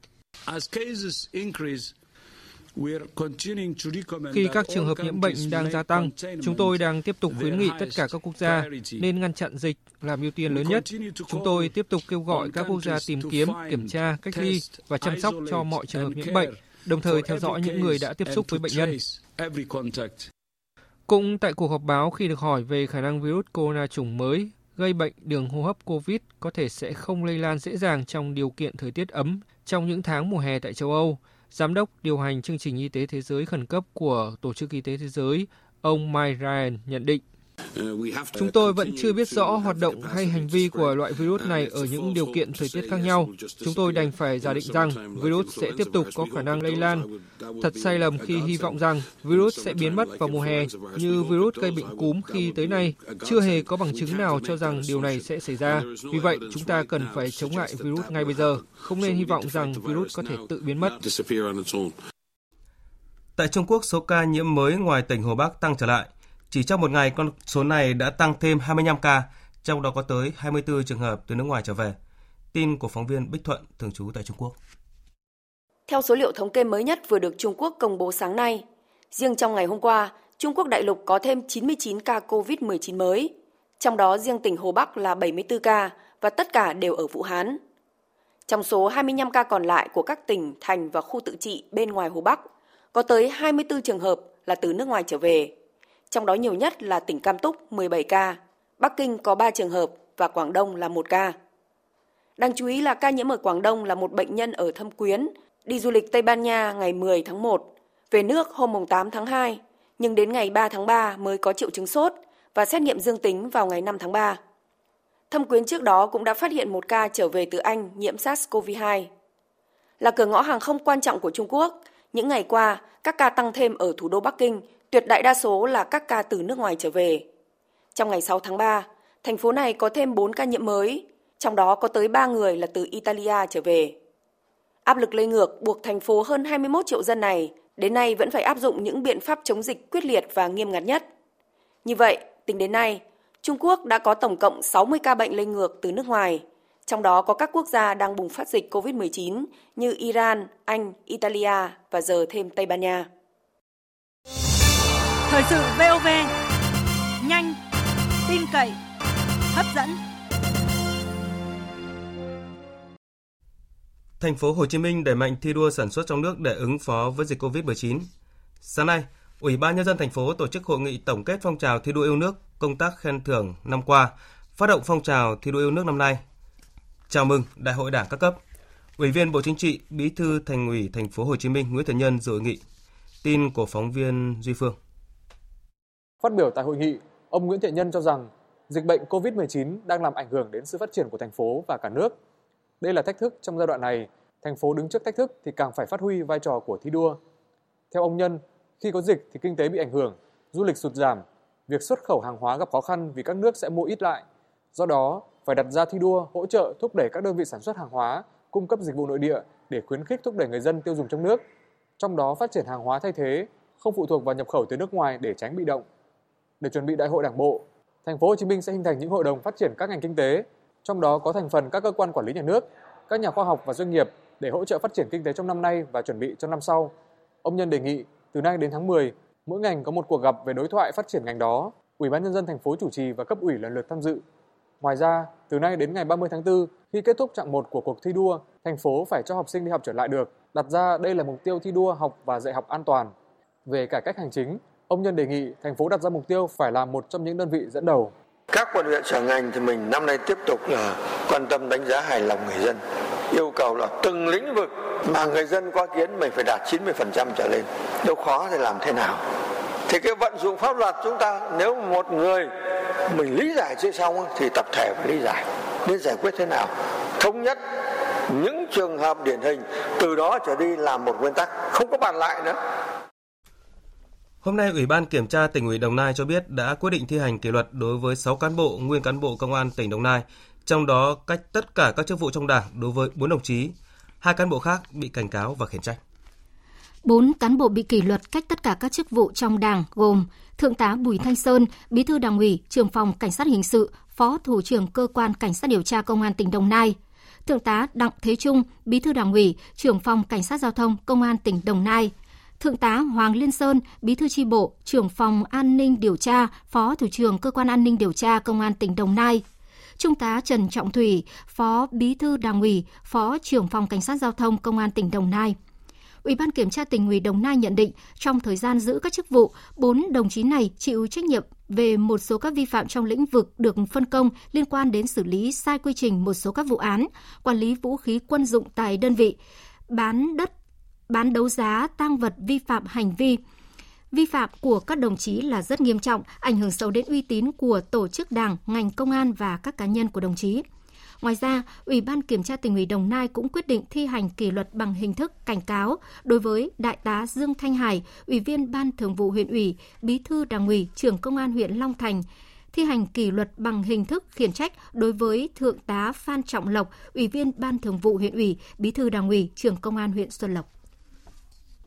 Khi các trường hợp nhiễm bệnh đang gia tăng, chúng tôi đang tiếp tục khuyến nghị tất cả các quốc gia nên ngăn chặn dịch làm ưu tiên lớn nhất. Chúng tôi tiếp tục kêu gọi các quốc gia tìm kiếm, kiểm tra, cách ly và chăm sóc cho mọi trường hợp nhiễm bệnh, đồng thời theo dõi những người đã tiếp xúc với bệnh nhân. Cũng tại cuộc họp báo khi được hỏi về khả năng virus corona chủng mới gây bệnh đường hô hấp COVID có thể sẽ không lây lan dễ dàng trong điều kiện thời tiết ấm trong những tháng mùa hè tại châu Âu, Giám đốc điều hành chương trình y tế thế giới khẩn cấp của Tổ chức Y tế Thế giới, ông Mike Ryan nhận định. Chúng tôi vẫn chưa biết rõ hoạt động hay hành vi của loại virus này ở những điều kiện thời tiết khác nhau. Chúng tôi đành phải giả định rằng virus sẽ tiếp tục có khả năng lây lan. Thật sai lầm khi hy vọng rằng virus sẽ biến mất vào mùa hè, như virus gây bệnh cúm khi tới nay. Chưa hề có bằng chứng nào cho rằng điều này sẽ xảy ra. Vì vậy, chúng ta cần phải chống lại virus ngay bây giờ. Không nên hy vọng rằng virus có thể tự biến mất. Tại Trung Quốc, số ca nhiễm mới ngoài tỉnh Hồ Bắc tăng trở lại. Chỉ trong một ngày, con số này đã tăng thêm 25 ca, trong đó có tới 24 trường hợp từ nước ngoài trở về. Tin của phóng viên Bích Thuận, thường trú tại Trung Quốc. Theo số liệu thống kê mới nhất vừa được Trung Quốc công bố sáng nay, riêng trong ngày hôm qua, Trung Quốc đại lục có thêm 99 ca COVID-19 mới, trong đó riêng tỉnh Hồ Bắc là 74 ca và tất cả đều ở Vũ Hán. Trong số 25 ca còn lại của các tỉnh, thành và khu tự trị bên ngoài Hồ Bắc, có tới 24 trường hợp là từ nước ngoài trở về. Trong đó nhiều nhất là tỉnh Cam Túc 17 ca, Bắc Kinh có 3 trường hợp và Quảng Đông là 1 ca. Đáng chú ý là ca nhiễm ở Quảng Đông là một bệnh nhân ở Thâm Quyến, đi du lịch Tây Ban Nha ngày 10 tháng 1, về nước hôm 8 tháng 2, nhưng đến ngày 3 tháng 3 mới có triệu chứng sốt và xét nghiệm dương tính vào ngày 5 tháng 3. Thâm Quyến trước đó cũng đã phát hiện một ca trở về từ Anh nhiễm SARS-CoV-2. Là cửa ngõ hàng không quan trọng của Trung Quốc, những ngày qua, các ca tăng thêm ở thủ đô Bắc Kinh, tuyệt đại đa số là các ca từ nước ngoài trở về. Trong ngày 6 tháng 3, thành phố này có thêm 4 ca nhiễm mới, trong đó có tới 3 người là từ Italia trở về. Áp lực lây ngược buộc thành phố hơn 21 triệu dân này đến nay vẫn phải áp dụng những biện pháp chống dịch quyết liệt và nghiêm ngặt nhất. Như vậy, tính đến nay, Trung Quốc đã có tổng cộng 60 ca bệnh lây ngược từ nước ngoài, trong đó có các quốc gia đang bùng phát dịch COVID-19 như Iran, Anh, Italia và giờ thêm Tây Ban Nha. Thời sự VOV, nhanh, tin cậy, hấp dẫn. Thành phố Hồ Chí Minh đẩy mạnh thi đua sản xuất trong nước để ứng phó với dịch COVID-19. Sáng nay, Ủy ban nhân dân thành phố tổ chức hội nghị tổng kết phong trào thi đua yêu nước, công tác khen thưởng năm qua, phát động phong trào thi đua yêu nước năm nay. Chào mừng Đại hội Đảng các cấp. Ủy viên Bộ Chính trị, Bí thư Thành ủy Thành phố Hồ Chí Minh Nguyễn Thiện Nhân dự hội nghị. Tin của phóng viên Duy Phương. Phát biểu tại hội nghị, ông Nguyễn Thiện Nhân cho rằng dịch bệnh COVID-19 đang làm ảnh hưởng đến sự phát triển của thành phố và cả nước. Đây là thách thức trong giai đoạn này, thành phố đứng trước thách thức thì càng phải phát huy vai trò của thi đua. Theo ông Nhân, khi có dịch thì kinh tế bị ảnh hưởng, du lịch sụt giảm, việc xuất khẩu hàng hóa gặp khó khăn vì các nước sẽ mua ít lại. Do đó, phải đặt ra thi đua, hỗ trợ thúc đẩy các đơn vị sản xuất hàng hóa, cung cấp dịch vụ nội địa để khuyến khích thúc đẩy người dân tiêu dùng trong nước. Trong đó phát triển hàng hóa thay thế, không phụ thuộc vào nhập khẩu từ nước ngoài để tránh bị động. Để chuẩn bị đại hội Đảng bộ, thành phố Hồ Chí Minh sẽ hình thành những hội đồng phát triển các ngành kinh tế, trong đó có thành phần các cơ quan quản lý nhà nước, các nhà khoa học và doanh nghiệp để hỗ trợ phát triển kinh tế trong năm nay và chuẩn bị cho năm sau. Ông Nhân đề nghị từ nay đến tháng 10, mỗi ngành có một cuộc gặp về đối thoại phát triển ngành đó. Ủy ban nhân dân thành phố chủ trì và cấp ủy lần lượt tham dự. Ngoài ra, từ nay đến ngày 30 tháng 4, khi kết thúc chặng 1 của cuộc thi đua, thành phố phải cho học sinh đi học trở lại được. Đặt ra đây là mục tiêu thi đua học và dạy học an toàn. Về cải cách hành chính, ông Nhân đề nghị thành phố đặt ra mục tiêu phải là một trong những đơn vị dẫn đầu. Các quận huyện sở ngành thì mình năm nay tiếp tục là quan tâm đánh giá hài lòng người dân. Yêu cầu là từng lĩnh vực mà người dân có kiến mình phải đạt 90% trở lên. Đâu khó thì làm thế nào? Thì cái vận dụng pháp luật chúng ta, nếu một người mình lý giải chưa xong thì tập thể phải lý giải nên giải quyết thế nào thống nhất những trường hợp điển hình, từ đó trở đi làm một nguyên tắc, không có bàn lại nữa Hôm nay, Ủy ban Kiểm tra tỉnh ủy Đồng Nai cho biết đã quyết định thi hành kỷ luật đối với 6 cán bộ, nguyên cán bộ công an tỉnh Đồng Nai, trong đó cách tất cả các chức vụ trong đảng đối với 4 đồng chí. Hai cán bộ khác bị cảnh cáo và khiển trách. 4 cán bộ bị kỷ luật cách tất cả các chức vụ trong Đảng gồm Thượng tá Bùi Thanh Sơn, Bí thư Đảng ủy, Trưởng phòng Cảnh sát hình sự, Phó thủ trưởng cơ quan Cảnh sát điều tra Công an tỉnh Đồng Nai. Thượng tá Đặng Thế Trung, Bí thư Đảng ủy, Trưởng phòng Cảnh sát giao thông Công an tỉnh Đồng Nai. Thượng tá Hoàng Liên Sơn, Bí thư tri bộ, Trưởng phòng An ninh điều tra, Phó thủ trưởng cơ quan An ninh điều tra Công an tỉnh Đồng Nai. Trung tá Trần Trọng Thủy, Phó Bí thư Đảng ủy, Phó trưởng phòng Cảnh sát giao thông Công an tỉnh Đồng Nai. Ủy ban Kiểm tra tỉnh ủy Đồng Nai nhận định trong thời gian giữ các chức vụ, bốn đồng chí này chịu trách nhiệm về một số các vi phạm trong lĩnh vực được phân công liên quan đến xử lý sai quy trình một số các vụ án, quản lý vũ khí quân dụng tại đơn vị, bán đất, bán đấu giá tăng vật vi phạm hành vi, vi phạm của các đồng chí là rất nghiêm trọng, ảnh hưởng sâu đến uy tín của tổ chức đảng, ngành công an và các cá nhân của đồng chí. Ngoài ra, Ủy ban Kiểm tra tỉnh ủy Đồng Nai cũng quyết định thi hành kỷ luật bằng hình thức cảnh cáo đối với Đại tá Dương Thanh Hải, Ủy viên Ban Thường vụ huyện ủy, Bí thư Đảng ủy, trưởng Công an huyện Long Thành, thi hành kỷ luật bằng hình thức khiển trách đối với Thượng tá Phan Trọng Lộc, Ủy viên Ban Thường vụ huyện ủy, Bí thư Đảng ủy, trưởng Công an huyện Xuân Lộc.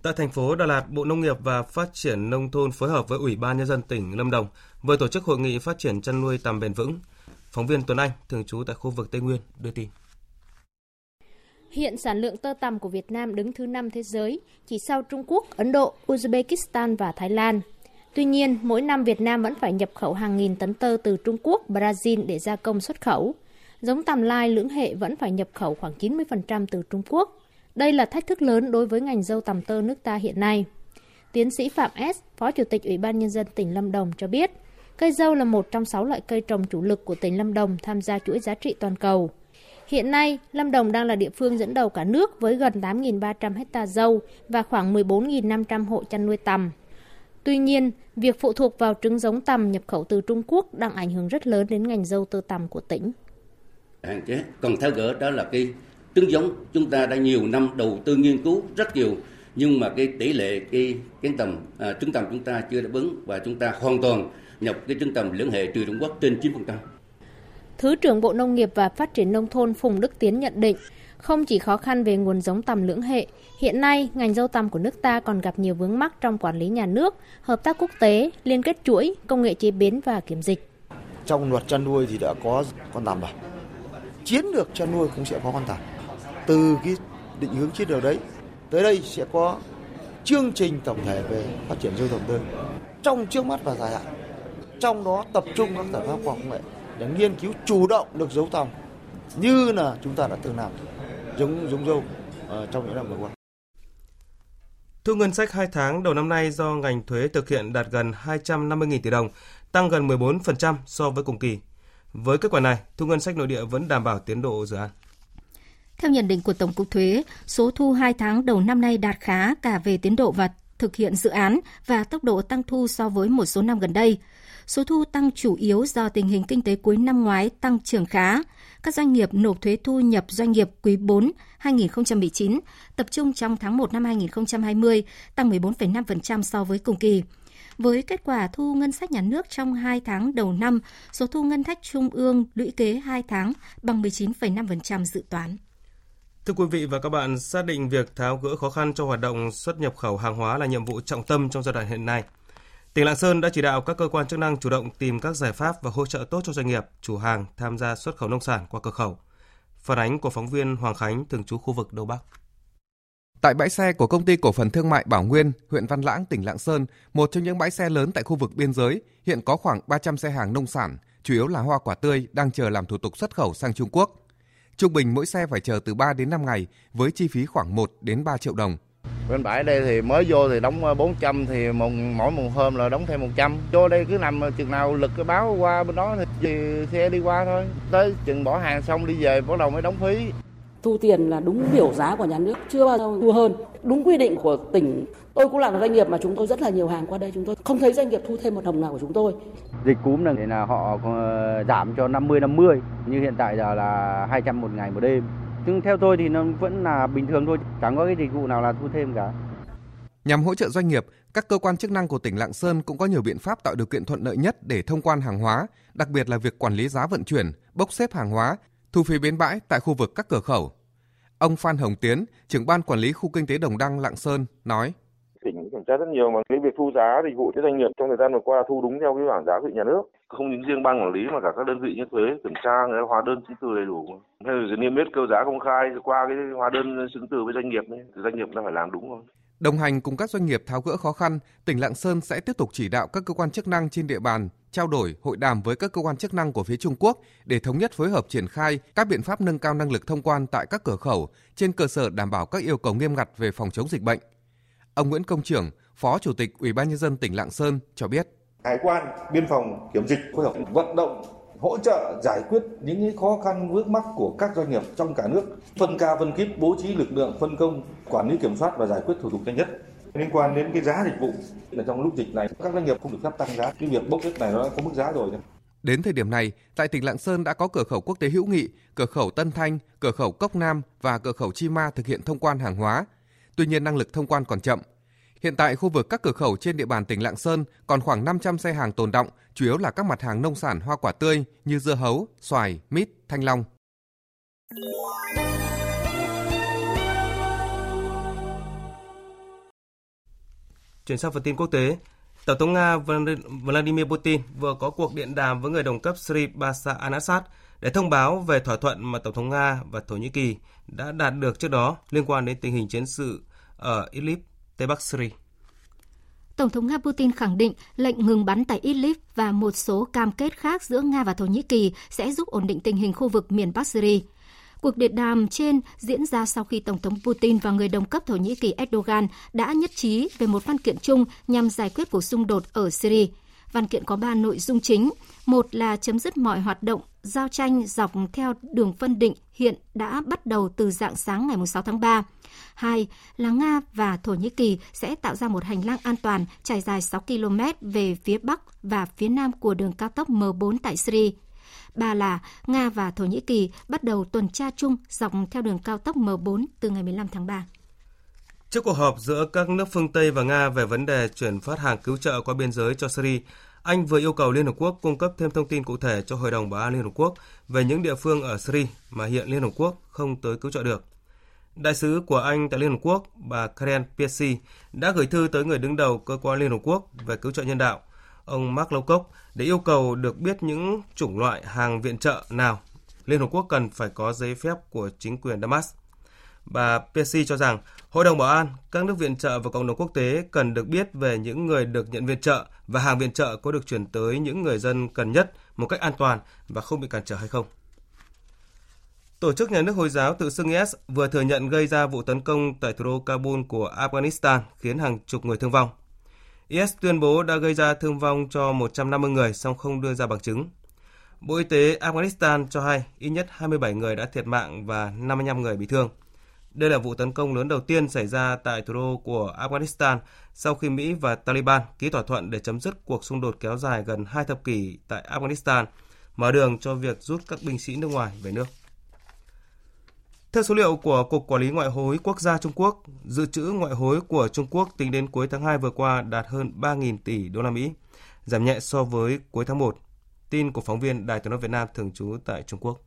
Tại thành phố Đà Lạt, Bộ Nông nghiệp và Phát triển Nông thôn phối hợp với Ủy ban Nhân dân tỉnh Lâm Đồng vừa tổ chức hội nghị phát triển chăn nuôi tầm bền vững. Phóng viên Tuấn Anh, thường trú tại khu vực Tây Nguyên, đưa tin. Hiện sản lượng tơ tằm của Việt Nam đứng thứ 5 thế giới, chỉ sau Trung Quốc, Ấn Độ, Uzbekistan và Thái Lan. Tuy nhiên, mỗi năm Việt Nam vẫn phải nhập khẩu hàng nghìn tấn tơ từ Trung Quốc, Brazil để gia công xuất khẩu. Giống tằm lai lưỡng hệ vẫn phải nhập khẩu khoảng 90% từ Trung Quốc. Đây là thách thức lớn đối với ngành dâu tằm tơ nước ta hiện nay. Tiến sĩ Phạm S, Phó Chủ tịch Ủy ban Nhân dân tỉnh Lâm Đồng cho biết, cây dâu là một trong sáu loại cây trồng chủ lực của tỉnh Lâm Đồng tham gia chuỗi giá trị toàn cầu. Hiện nay, Lâm Đồng đang là địa phương dẫn đầu cả nước với gần 8.300 hecta dâu và khoảng 14.500 hộ chăn nuôi tầm. Tuy nhiên, việc phụ thuộc vào trứng giống tầm nhập khẩu từ Trung Quốc đang ảnh hưởng rất lớn đến ngành dâu tơ tằm của tỉnh. Hạn chế còn tháo gỡ đó là cái trứng giống chúng ta đã nhiều năm đầu tư nghiên cứu rất nhiều nhưng mà cái tỷ lệ cái cái tầm à, trứng tầm chúng ta chưa đáp ứng và chúng ta hoàn toàn nhập cái trứng tầm lưỡng hệ từ Trung Quốc trên 9%. Thứ trưởng Bộ Nông nghiệp và Phát triển Nông thôn Phùng Đức Tiến nhận định, không chỉ khó khăn về nguồn giống tầm lưỡng hệ, hiện nay ngành dâu tằm của nước ta còn gặp nhiều vướng mắc trong quản lý nhà nước, hợp tác quốc tế, liên kết chuỗi, công nghệ chế biến và kiểm dịch. Trong luật chăn nuôi thì đã có con tằm rồi. Chiến lược chăn nuôi cũng sẽ có con tằm. Từ cái định hướng chiến lược đấy, tới đây sẽ có chương trình tổng thể về phát triển dâu tầm tươi trong trước mắt và dài hạn. Trong đó tập trung các giải pháp khoa học công nghệ để nghiên cứu chủ động được dấu tòng như là chúng ta đã từng làm giống giống dâu uh, trong những năm vừa qua. Thu ngân sách 2 tháng đầu năm nay do ngành thuế thực hiện đạt gần 250.000 tỷ đồng, tăng gần 14% so với cùng kỳ. Với kết quả này, thu ngân sách nội địa vẫn đảm bảo tiến độ dự án. Theo nhận định của Tổng cục Thuế, số thu 2 tháng đầu năm nay đạt khá cả về tiến độ và thực hiện dự án và tốc độ tăng thu so với một số năm gần đây. Số thu tăng chủ yếu do tình hình kinh tế cuối năm ngoái tăng trưởng khá. Các doanh nghiệp nộp thuế thu nhập doanh nghiệp quý 4 2019 tập trung trong tháng 1 năm 2020 tăng 14,5% so với cùng kỳ. Với kết quả thu ngân sách nhà nước trong 2 tháng đầu năm, số thu ngân sách trung ương lũy kế 2 tháng bằng 19,5% dự toán. Thưa quý vị và các bạn, xác định việc tháo gỡ khó khăn cho hoạt động xuất nhập khẩu hàng hóa là nhiệm vụ trọng tâm trong giai đoạn hiện nay. Tỉnh Lạng Sơn đã chỉ đạo các cơ quan chức năng chủ động tìm các giải pháp và hỗ trợ tốt cho doanh nghiệp, chủ hàng tham gia xuất khẩu nông sản qua cửa khẩu. Phản ánh của phóng viên Hoàng Khánh, thường trú khu vực Đông Bắc. Tại bãi xe của công ty cổ phần thương mại Bảo Nguyên, huyện Văn Lãng, tỉnh Lạng Sơn, một trong những bãi xe lớn tại khu vực biên giới, hiện có khoảng 300 xe hàng nông sản, chủ yếu là hoa quả tươi đang chờ làm thủ tục xuất khẩu sang Trung Quốc. Trung bình mỗi xe phải chờ từ 3 đến 5 ngày với chi phí khoảng 1 đến 3 triệu đồng. Bên bãi đây thì mới vô thì đóng 400 thì một, mỗi một hôm là đóng thêm 100. Vô đây cứ nằm chừng nào lực cái báo qua bên đó thì xe đi qua thôi. Tới chừng bỏ hàng xong đi về bắt đầu mới đóng phí. Thu tiền là đúng biểu giá của nhà nước, chưa bao giờ thu hơn. Đúng quy định của tỉnh. Tôi cũng là một doanh nghiệp mà chúng tôi rất là nhiều hàng qua đây, chúng tôi không thấy doanh nghiệp thu thêm một đồng nào của chúng tôi. Dịch cúm này là họ giảm cho 50 50, như hiện tại giờ là 200 một ngày một đêm nhưng theo tôi thì nó vẫn là bình thường thôi, chẳng có cái dịch vụ nào là thu thêm cả. Nhằm hỗ trợ doanh nghiệp, các cơ quan chức năng của tỉnh Lạng Sơn cũng có nhiều biện pháp tạo điều kiện thuận lợi nhất để thông quan hàng hóa, đặc biệt là việc quản lý giá vận chuyển, bốc xếp hàng hóa, thu phí bến bãi tại khu vực các cửa khẩu. Ông Phan Hồng Tiến, trưởng ban quản lý khu kinh tế Đồng Đăng Lạng Sơn nói: tỉnh kiểm tra rất nhiều mà cái việc thu giá dịch vụ cho doanh nghiệp trong thời gian vừa qua thu đúng theo cái bảng giá của nhà nước. Không những riêng ban quản lý mà cả các đơn vị như thuế kiểm tra người hóa đơn chứng từ đầy đủ. Hay là niêm yết kêu giá công khai qua cái hóa đơn chứng từ với doanh nghiệp ấy, thì doanh nghiệp đã phải làm đúng thôi Đồng hành cùng các doanh nghiệp tháo gỡ khó khăn, tỉnh Lạng Sơn sẽ tiếp tục chỉ đạo các cơ quan chức năng trên địa bàn trao đổi, hội đàm với các cơ quan chức năng của phía Trung Quốc để thống nhất phối hợp triển khai các biện pháp nâng cao năng lực thông quan tại các cửa khẩu trên cơ sở đảm bảo các yêu cầu nghiêm ngặt về phòng chống dịch bệnh. Ông Nguyễn Công Trưởng, Phó Chủ tịch Ủy ban nhân dân tỉnh Lạng Sơn cho biết: Hải quan, biên phòng, kiểm dịch phối hợp vận động hỗ trợ giải quyết những khó khăn vướng mắc của các doanh nghiệp trong cả nước, phân ca phân kíp bố trí lực lượng phân công quản lý kiểm soát và giải quyết thủ tục nhanh nhất. Liên quan đến cái giá dịch vụ là trong lúc dịch này các doanh nghiệp không được phép tăng giá, cái việc bốc xếp này nó có mức giá rồi. Đến thời điểm này, tại tỉnh Lạng Sơn đã có cửa khẩu quốc tế hữu nghị, cửa khẩu Tân Thanh, cửa khẩu Cốc Nam và cửa khẩu Chi Ma thực hiện thông quan hàng hóa. Tuy nhiên năng lực thông quan còn chậm. Hiện tại khu vực các cửa khẩu trên địa bàn tỉnh Lạng Sơn còn khoảng 500 xe hàng tồn động, chủ yếu là các mặt hàng nông sản hoa quả tươi như dưa hấu, xoài, mít, thanh long. Chuyển sang phần tin quốc tế, Tổng thống Nga Vladimir Putin vừa có cuộc điện đàm với người đồng cấp Syria Bashar al-Assad để thông báo về thỏa thuận mà Tổng thống Nga và Thổ Nhĩ Kỳ đã đạt được trước đó liên quan đến tình hình chiến sự ở Idlib, Tây Bắc Syria. Tổng thống Nga Putin khẳng định lệnh ngừng bắn tại Idlib và một số cam kết khác giữa Nga và Thổ Nhĩ Kỳ sẽ giúp ổn định tình hình khu vực miền Bắc Syria. Cuộc điện đàm trên diễn ra sau khi Tổng thống Putin và người đồng cấp Thổ Nhĩ Kỳ Erdogan đã nhất trí về một văn kiện chung nhằm giải quyết cuộc xung đột ở Syria. Văn kiện có ba nội dung chính. Một là chấm dứt mọi hoạt động giao tranh dọc theo đường phân định hiện đã bắt đầu từ dạng sáng ngày 6 tháng 3. Hai là Nga và Thổ Nhĩ Kỳ sẽ tạo ra một hành lang an toàn trải dài 6 km về phía bắc và phía nam của đường cao tốc M4 tại Syria. Ba là Nga và Thổ Nhĩ Kỳ bắt đầu tuần tra chung dọc theo đường cao tốc M4 từ ngày 15 tháng 3. Trước cuộc họp giữa các nước phương Tây và Nga về vấn đề chuyển phát hàng cứu trợ qua biên giới cho Syria, anh vừa yêu cầu Liên Hợp Quốc cung cấp thêm thông tin cụ thể cho Hội đồng Bảo an Liên Hợp Quốc về những địa phương ở Syria mà hiện Liên Hợp Quốc không tới cứu trợ được. Đại sứ của Anh tại Liên Hợp Quốc, bà Karen Piercy, đã gửi thư tới người đứng đầu cơ quan Liên Hợp Quốc về cứu trợ nhân đạo, ông Mark Lowcock, để yêu cầu được biết những chủng loại hàng viện trợ nào Liên Hợp Quốc cần phải có giấy phép của chính quyền Damas. Bà Piercy cho rằng Hội đồng Bảo an, các nước viện trợ và cộng đồng quốc tế cần được biết về những người được nhận viện trợ và hàng viện trợ có được chuyển tới những người dân cần nhất một cách an toàn và không bị cản trở hay không. Tổ chức nhà nước Hồi giáo tự xưng IS vừa thừa nhận gây ra vụ tấn công tại thủ đô Kabul của Afghanistan khiến hàng chục người thương vong. IS tuyên bố đã gây ra thương vong cho 150 người song không đưa ra bằng chứng. Bộ Y tế Afghanistan cho hay ít nhất 27 người đã thiệt mạng và 55 người bị thương. Đây là vụ tấn công lớn đầu tiên xảy ra tại thủ đô của Afghanistan sau khi Mỹ và Taliban ký thỏa thuận để chấm dứt cuộc xung đột kéo dài gần hai thập kỷ tại Afghanistan, mở đường cho việc rút các binh sĩ nước ngoài về nước. Theo số liệu của Cục Quản lý Ngoại hối Quốc gia Trung Quốc, dự trữ ngoại hối của Trung Quốc tính đến cuối tháng 2 vừa qua đạt hơn 3.000 tỷ đô la Mỹ, giảm nhẹ so với cuối tháng 1. Tin của phóng viên Đài tiếng nói Việt Nam thường trú tại Trung Quốc.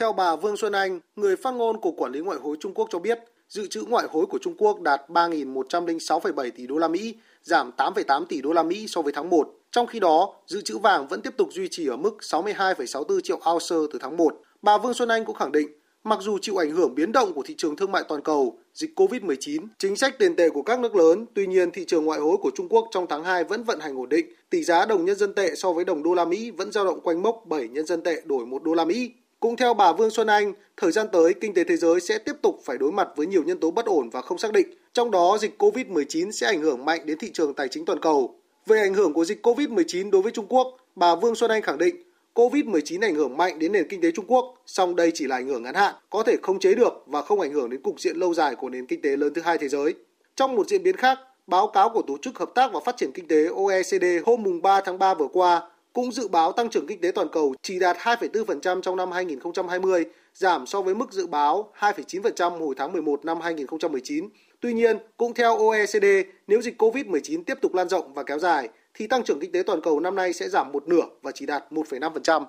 Theo bà Vương Xuân Anh, người phát ngôn của Quản lý Ngoại hối Trung Quốc cho biết, dự trữ ngoại hối của Trung Quốc đạt 3.106,7 tỷ đô la Mỹ, giảm 8,8 tỷ đô la Mỹ so với tháng 1. Trong khi đó, dự trữ vàng vẫn tiếp tục duy trì ở mức 62,64 triệu ounce từ tháng 1. Bà Vương Xuân Anh cũng khẳng định, mặc dù chịu ảnh hưởng biến động của thị trường thương mại toàn cầu, dịch COVID-19, chính sách tiền tệ của các nước lớn, tuy nhiên thị trường ngoại hối của Trung Quốc trong tháng 2 vẫn vận hành ổn định. Tỷ giá đồng nhân dân tệ so với đồng đô la Mỹ vẫn dao động quanh mốc 7 nhân dân tệ đổi 1 đô la Mỹ. Cũng theo bà Vương Xuân Anh, thời gian tới kinh tế thế giới sẽ tiếp tục phải đối mặt với nhiều nhân tố bất ổn và không xác định, trong đó dịch COVID-19 sẽ ảnh hưởng mạnh đến thị trường tài chính toàn cầu. Về ảnh hưởng của dịch COVID-19 đối với Trung Quốc, bà Vương Xuân Anh khẳng định COVID-19 ảnh hưởng mạnh đến nền kinh tế Trung Quốc, song đây chỉ là ảnh hưởng ngắn hạn, có thể không chế được và không ảnh hưởng đến cục diện lâu dài của nền kinh tế lớn thứ hai thế giới. Trong một diễn biến khác, báo cáo của Tổ chức Hợp tác và Phát triển Kinh tế OECD hôm 3 tháng 3 vừa qua cũng dự báo tăng trưởng kinh tế toàn cầu chỉ đạt 2,4% trong năm 2020, giảm so với mức dự báo 2,9% hồi tháng 11 năm 2019. Tuy nhiên, cũng theo OECD, nếu dịch COVID-19 tiếp tục lan rộng và kéo dài, thì tăng trưởng kinh tế toàn cầu năm nay sẽ giảm một nửa và chỉ đạt 1,5%.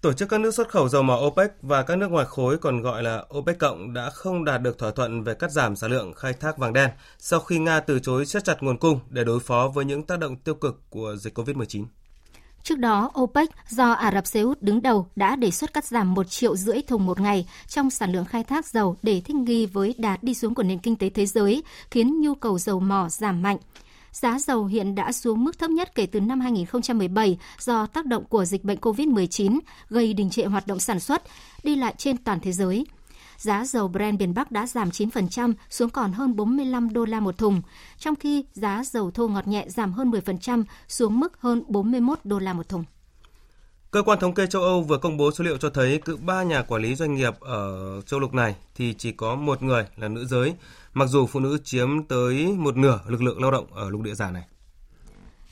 Tổ chức các nước xuất khẩu dầu mỏ OPEC và các nước ngoài khối còn gọi là OPEC cộng đã không đạt được thỏa thuận về cắt giảm sản lượng khai thác vàng đen sau khi Nga từ chối siết chặt nguồn cung để đối phó với những tác động tiêu cực của dịch COVID-19. Trước đó, OPEC do Ả Rập Xê Út đứng đầu đã đề xuất cắt giảm 1 triệu rưỡi thùng một ngày trong sản lượng khai thác dầu để thích nghi với đà đi xuống của nền kinh tế thế giới, khiến nhu cầu dầu mỏ giảm mạnh. Giá dầu hiện đã xuống mức thấp nhất kể từ năm 2017 do tác động của dịch bệnh COVID-19 gây đình trệ hoạt động sản xuất, đi lại trên toàn thế giới giá dầu Brent miền Bắc đã giảm 9% xuống còn hơn 45 đô la một thùng, trong khi giá dầu thô ngọt nhẹ giảm hơn 10% xuống mức hơn 41 đô la một thùng. Cơ quan thống kê châu Âu vừa công bố số liệu cho thấy cứ 3 nhà quản lý doanh nghiệp ở châu lục này thì chỉ có một người là nữ giới, mặc dù phụ nữ chiếm tới một nửa lực lượng lao động ở lục địa già này.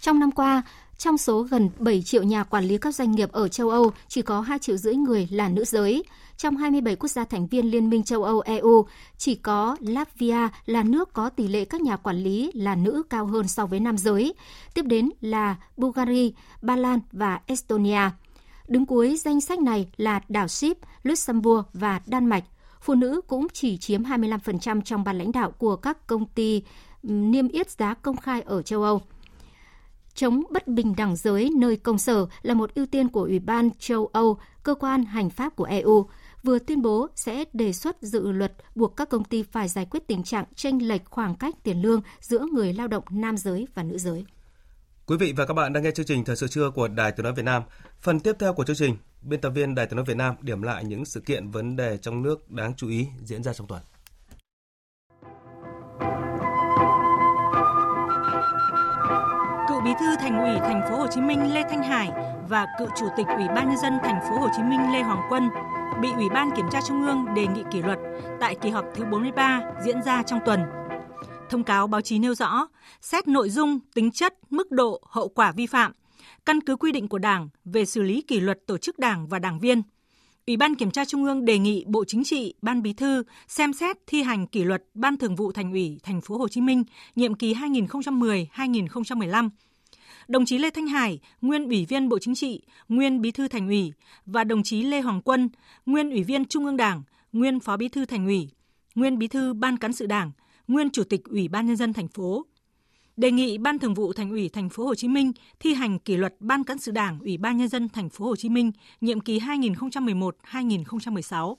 Trong năm qua, trong số gần 7 triệu nhà quản lý các doanh nghiệp ở châu Âu, chỉ có 2 triệu rưỡi người là nữ giới. Trong 27 quốc gia thành viên Liên minh châu Âu EU, chỉ có Latvia là nước có tỷ lệ các nhà quản lý là nữ cao hơn so với nam giới. Tiếp đến là Bulgaria, Ba Lan và Estonia. Đứng cuối danh sách này là đảo Ship, Luxembourg và Đan Mạch. Phụ nữ cũng chỉ chiếm 25% trong ban lãnh đạo của các công ty niêm yết giá công khai ở châu Âu. Chống bất bình đẳng giới nơi công sở là một ưu tiên của Ủy ban châu Âu, cơ quan hành pháp của EU vừa tuyên bố sẽ đề xuất dự luật buộc các công ty phải giải quyết tình trạng tranh lệch khoảng cách tiền lương giữa người lao động nam giới và nữ giới. Quý vị và các bạn đang nghe chương trình Thời sự trưa của Đài Tiếng nói Việt Nam. Phần tiếp theo của chương trình, biên tập viên Đài Tiếng nói Việt Nam điểm lại những sự kiện vấn đề trong nước đáng chú ý diễn ra trong tuần. Bí thư Thành ủy Thành phố Hồ Chí Minh Lê Thanh Hải và cựu Chủ tịch Ủy ban nhân dân Thành phố Hồ Chí Minh Lê Hoàng Quân bị Ủy ban Kiểm tra Trung ương đề nghị kỷ luật tại kỳ họp thứ 43 diễn ra trong tuần. Thông cáo báo chí nêu rõ, xét nội dung, tính chất, mức độ, hậu quả vi phạm, căn cứ quy định của Đảng về xử lý kỷ luật tổ chức Đảng và đảng viên. Ủy ban Kiểm tra Trung ương đề nghị Bộ Chính trị, Ban Bí thư xem xét thi hành kỷ luật Ban Thường vụ Thành ủy Thành phố Hồ Chí Minh nhiệm kỳ 2010-2015 đồng chí Lê Thanh Hải, nguyên Ủy viên Bộ Chính trị, nguyên Bí thư Thành ủy và đồng chí Lê Hoàng Quân, nguyên Ủy viên Trung ương Đảng, nguyên Phó Bí thư Thành ủy, nguyên Bí thư Ban cán sự Đảng, nguyên Chủ tịch Ủy ban nhân dân thành phố. Đề nghị Ban Thường vụ Thành ủy Thành phố Hồ Chí Minh thi hành kỷ luật Ban cán sự Đảng Ủy ban nhân dân thành phố Hồ Chí Minh nhiệm kỳ 2011-2016